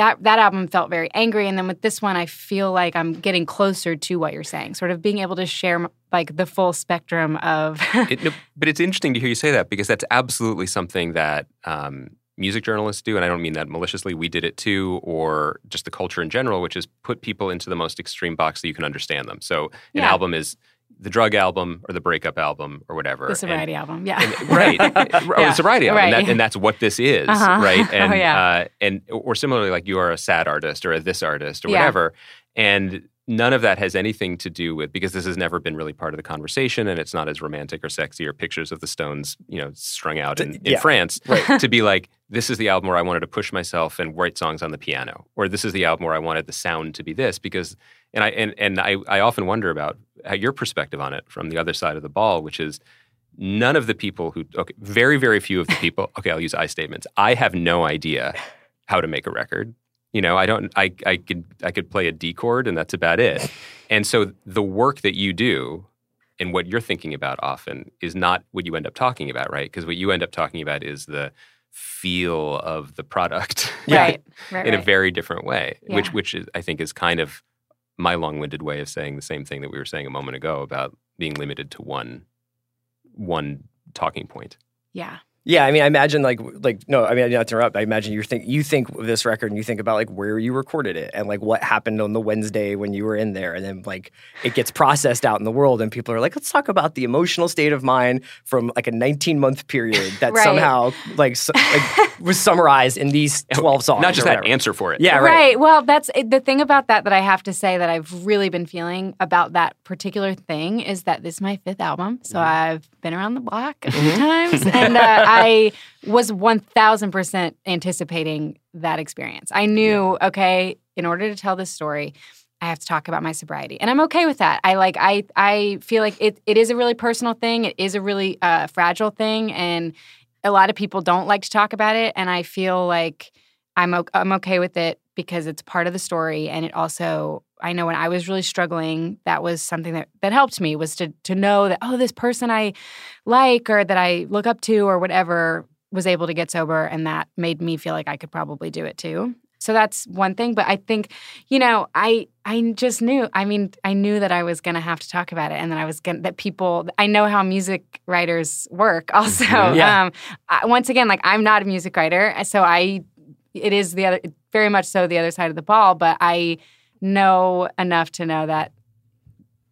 That, that album felt very angry and then with this one i feel like i'm getting closer to what you're saying sort of being able to share like the full spectrum of It- no, but it's interesting to hear you say that because that's absolutely something that um, music journalists do, and I don't mean that maliciously. We did it too, or just the culture in general, which is put people into the most extreme box that you can understand them. So an Yeah. album is the drug album or the breakup album or whatever. The and- sobriety album, yeah. and- right, or Yeah, the sobriety album, and, that, and that's what this is, Uh-huh. right? And Oh, yeah. uh, and or similarly, like you are a sad artist or a this artist or Yeah. whatever, and none of that has anything to do with because this has never been really part of the conversation, and it's not as romantic or sexy or pictures of the Stones, you know, strung out in, in yeah, France. right. to be like, this is the album where I wanted to push myself and write songs on the piano, or this is the album where I wanted the sound to be this because, and I and and I I often wonder about your perspective on it from the other side of the ball, which is none of the people who okay, very very few of the people. Okay, I'll use I statements. I have no idea how to make a record. You know, I don't. I I could I could play a D chord and that's about it. And so the work that you do and what you're thinking about often is not what you end up talking about, right? Because what you end up talking about is the feel of the product Right, right, in a very different way, which which is, I think is kind of my long-winded way of saying the same thing that we were saying a moment ago about being limited to one one talking point. yeah. Yeah, I mean, I imagine like like no, I mean not to interrupt. I imagine you think you think of this record and you think about like where you recorded it and like what happened on the Wednesday when you were in there, and then like it gets processed out in the world, and people are like, let's talk about the emotional state of mind from like a 19 month period that Right. somehow like, su- like was summarized in these 12 songs. Not just that answer for it. Yeah, right. right. Well, that's the thing about that that I have to say that I've really been feeling about that particular thing is that this is my fifth album. So I've been around the block a few times. And uh, I was 1000% anticipating that experience. I knew, okay, in order to tell this story, I have to talk about my sobriety. And I'm okay with that. I like I I feel like it it is a really personal thing. It is a really uh, fragile thing and a lot of people don't like to talk about it and I feel like I'm I'm okay with it because it's part of the story and it also I know when I was really struggling that was something that that helped me was to to know that oh this person I like or that I look up to or whatever was able to get sober and that made me feel like I could probably do it too. So that's one thing, but I think you know, I I just knew. I mean, I knew that I was going to have to talk about it and that I was going that people I know how music writers work also. Yeah. Um I, once again like I'm not a music writer, so I it is the other very much so the other side of the ball, but I know enough to know that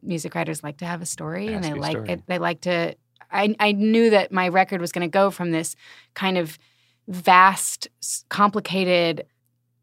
music writers like to have a story and they to be a like story. it, they like to I, I knew that my record was going to go from this kind of vast complicated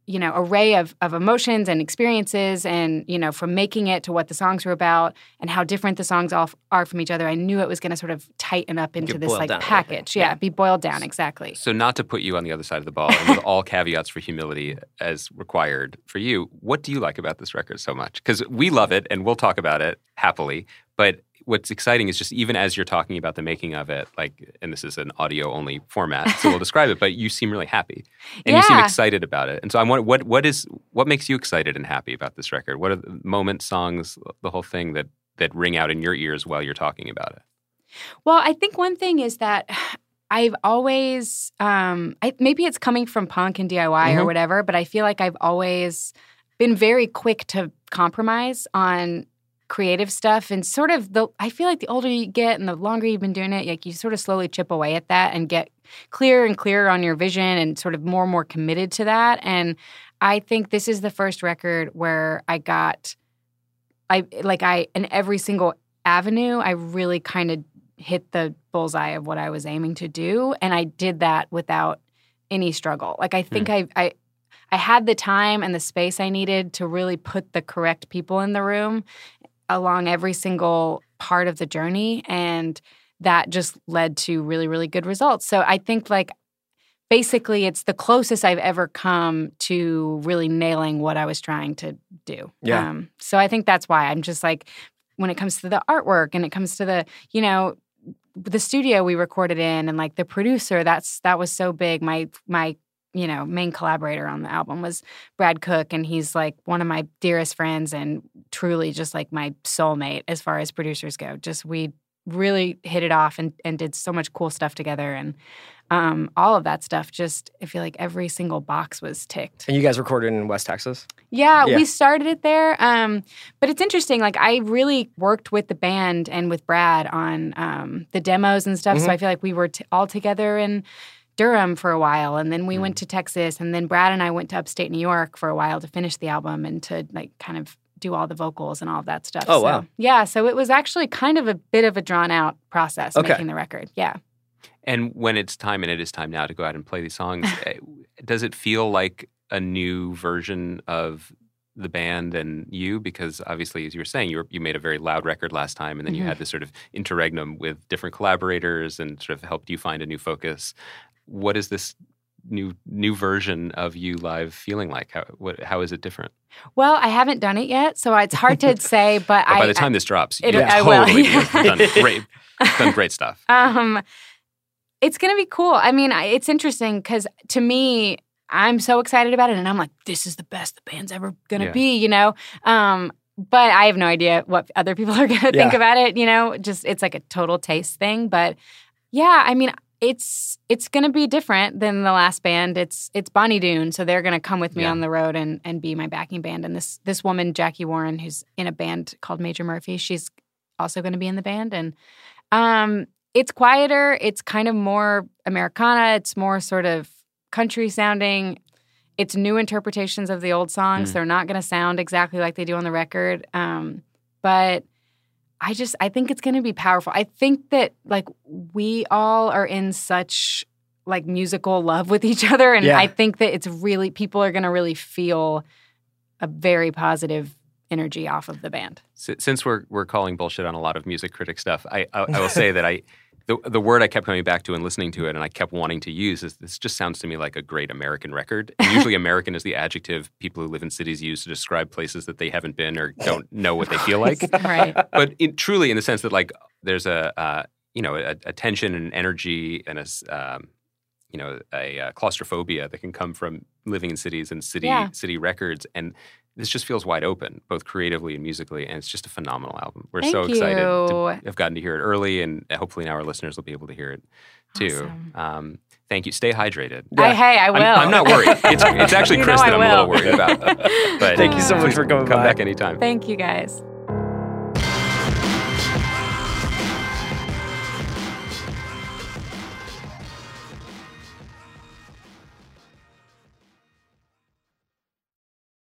you know array of, of emotions and experiences and you know from making it to what the songs were about and how different the songs all f- are from each other i knew it was going to sort of tighten up into Get this like down a little bit. package yeah, be boiled down exactly So, not to put you on the other side of the ball, and with all caveats for humility as required for you, what do you like about this record so much? Because we love it and we'll talk about it happily. But what's exciting is just even as you're talking about the making of it, like, and this is an audio only format, so we'll describe it, but you seem really happy and you seem excited about it. And so, I want what what is what makes you excited and happy about this record? What are the moments, songs, the whole thing that that ring out in your ears while you're talking about it? Well, I think one thing is that I've always, um, I, maybe it's coming from punk and DIY or Mhm. whatever, but I feel like I've always been very quick to compromise on creative stuff and sort of the I feel like the older you get and the longer you've been doing it like you sort of slowly chip away at that and get clearer and clearer on your vision and sort of more and more committed to that and I think this is the first record where I got I like I in every single avenue I really kind of hit the bullseye of what I was aiming to do and I did that without any struggle. Like I think hmm. I I I had the time and the space I needed to really put the correct people in the room along every single part of the journey and that just led to really really good results. So I think like basically it's the closest I've ever come to really nailing what I was trying to do. Yeah. Um, so I think that's why I'm just like when it comes to the artwork and it comes to the you know the studio we recorded in and like the producer that's that was so big my my you know main collaborator on the album was Brad Cook and he's like one of my dearest friends and truly just like my soulmate as far as producers go just we really hit it off and, and did so much cool stuff together and um, all of that stuff just i feel like every single box was ticked And you guys recorded in West Texas? yeah, Yeah. we started it there. Um, but it's interesting. Like I really worked with the band and with Brad on um, the demos and stuff. So Mhm. I feel like we were t- all together in Durham for a while, and then we went to Texas, and then Brad and I went to upstate New York for a while to finish the album and to like kind of do all the vocals and all of that stuff. Oh, So, wow. Yeah, so it was actually kind of a bit of a drawn out process Okay. making the record. Yeah. And when it's time, and it is time now to go out and play these songs, eh, does it feel like a new version of the band and you? Because obviously, as you were saying, you, were, you made a very loud record last time, and then you Mhm. had this sort of interregnum with different collaborators and sort of helped you find a new focus. What is this new new version of you live feeling like? How what, how is it different? Well, I haven't done it yet, so it's hard to say. But But I, by the time this drops, it- I will, totally yeah. be done great, done great stuff. Um, it's gonna be cool. I mean, it's interesting because to me, I'm so excited about it, and I'm like, this is the best the band's ever gonna Yeah. be, you know. Um, but I have no idea what other people are gonna think about it. You know, just it's like a total taste thing. But yeah, I mean, it's it's gonna be different than the last band. It's it's Bonnie Doon, so they're gonna come with me Yeah. on the road and and be my backing band. And this this woman, Jackie Warren, who's in a band called Major Murphy, she's also going to be in the band. And um, it's quieter. It's kind of more Americana. It's more sort of country sounding. It's new interpretations of the old songs. Mm. They're not going to sound exactly like they do on the record. Um, but I just I think it's going to be powerful. I think that like we all are in such like musical love with each other and Yeah. I think that it's really people are going to really feel a very positive energy off of the band. S- Since we're we're calling bullshit on a lot of music critic stuff, I I, I will say that I the the word I kept coming back to and listening to it, and I kept wanting to use is this just sounds to me like a great American record. And usually, American is the adjective people who live in cities use to describe places that they haven't been or don't know what they feel like. Right. but in, truly, in the sense that like there's a uh, you know a, a tension and energy and a um, you know a uh, claustrophobia that can come from living in cities and city Yeah. city records and this just feels wide open both creatively and musically and it's just a phenomenal album we're Thank so excited to have gotten to hear it early and hopefully now our listeners will be able to hear it too Awesome. um, thank you stay hydrated I, hey, I I'm, will. I'm not worried it's, it's actually You chris know that I i'm a little worried about but Thank you so much for coming come by. back anytime Thank you guys.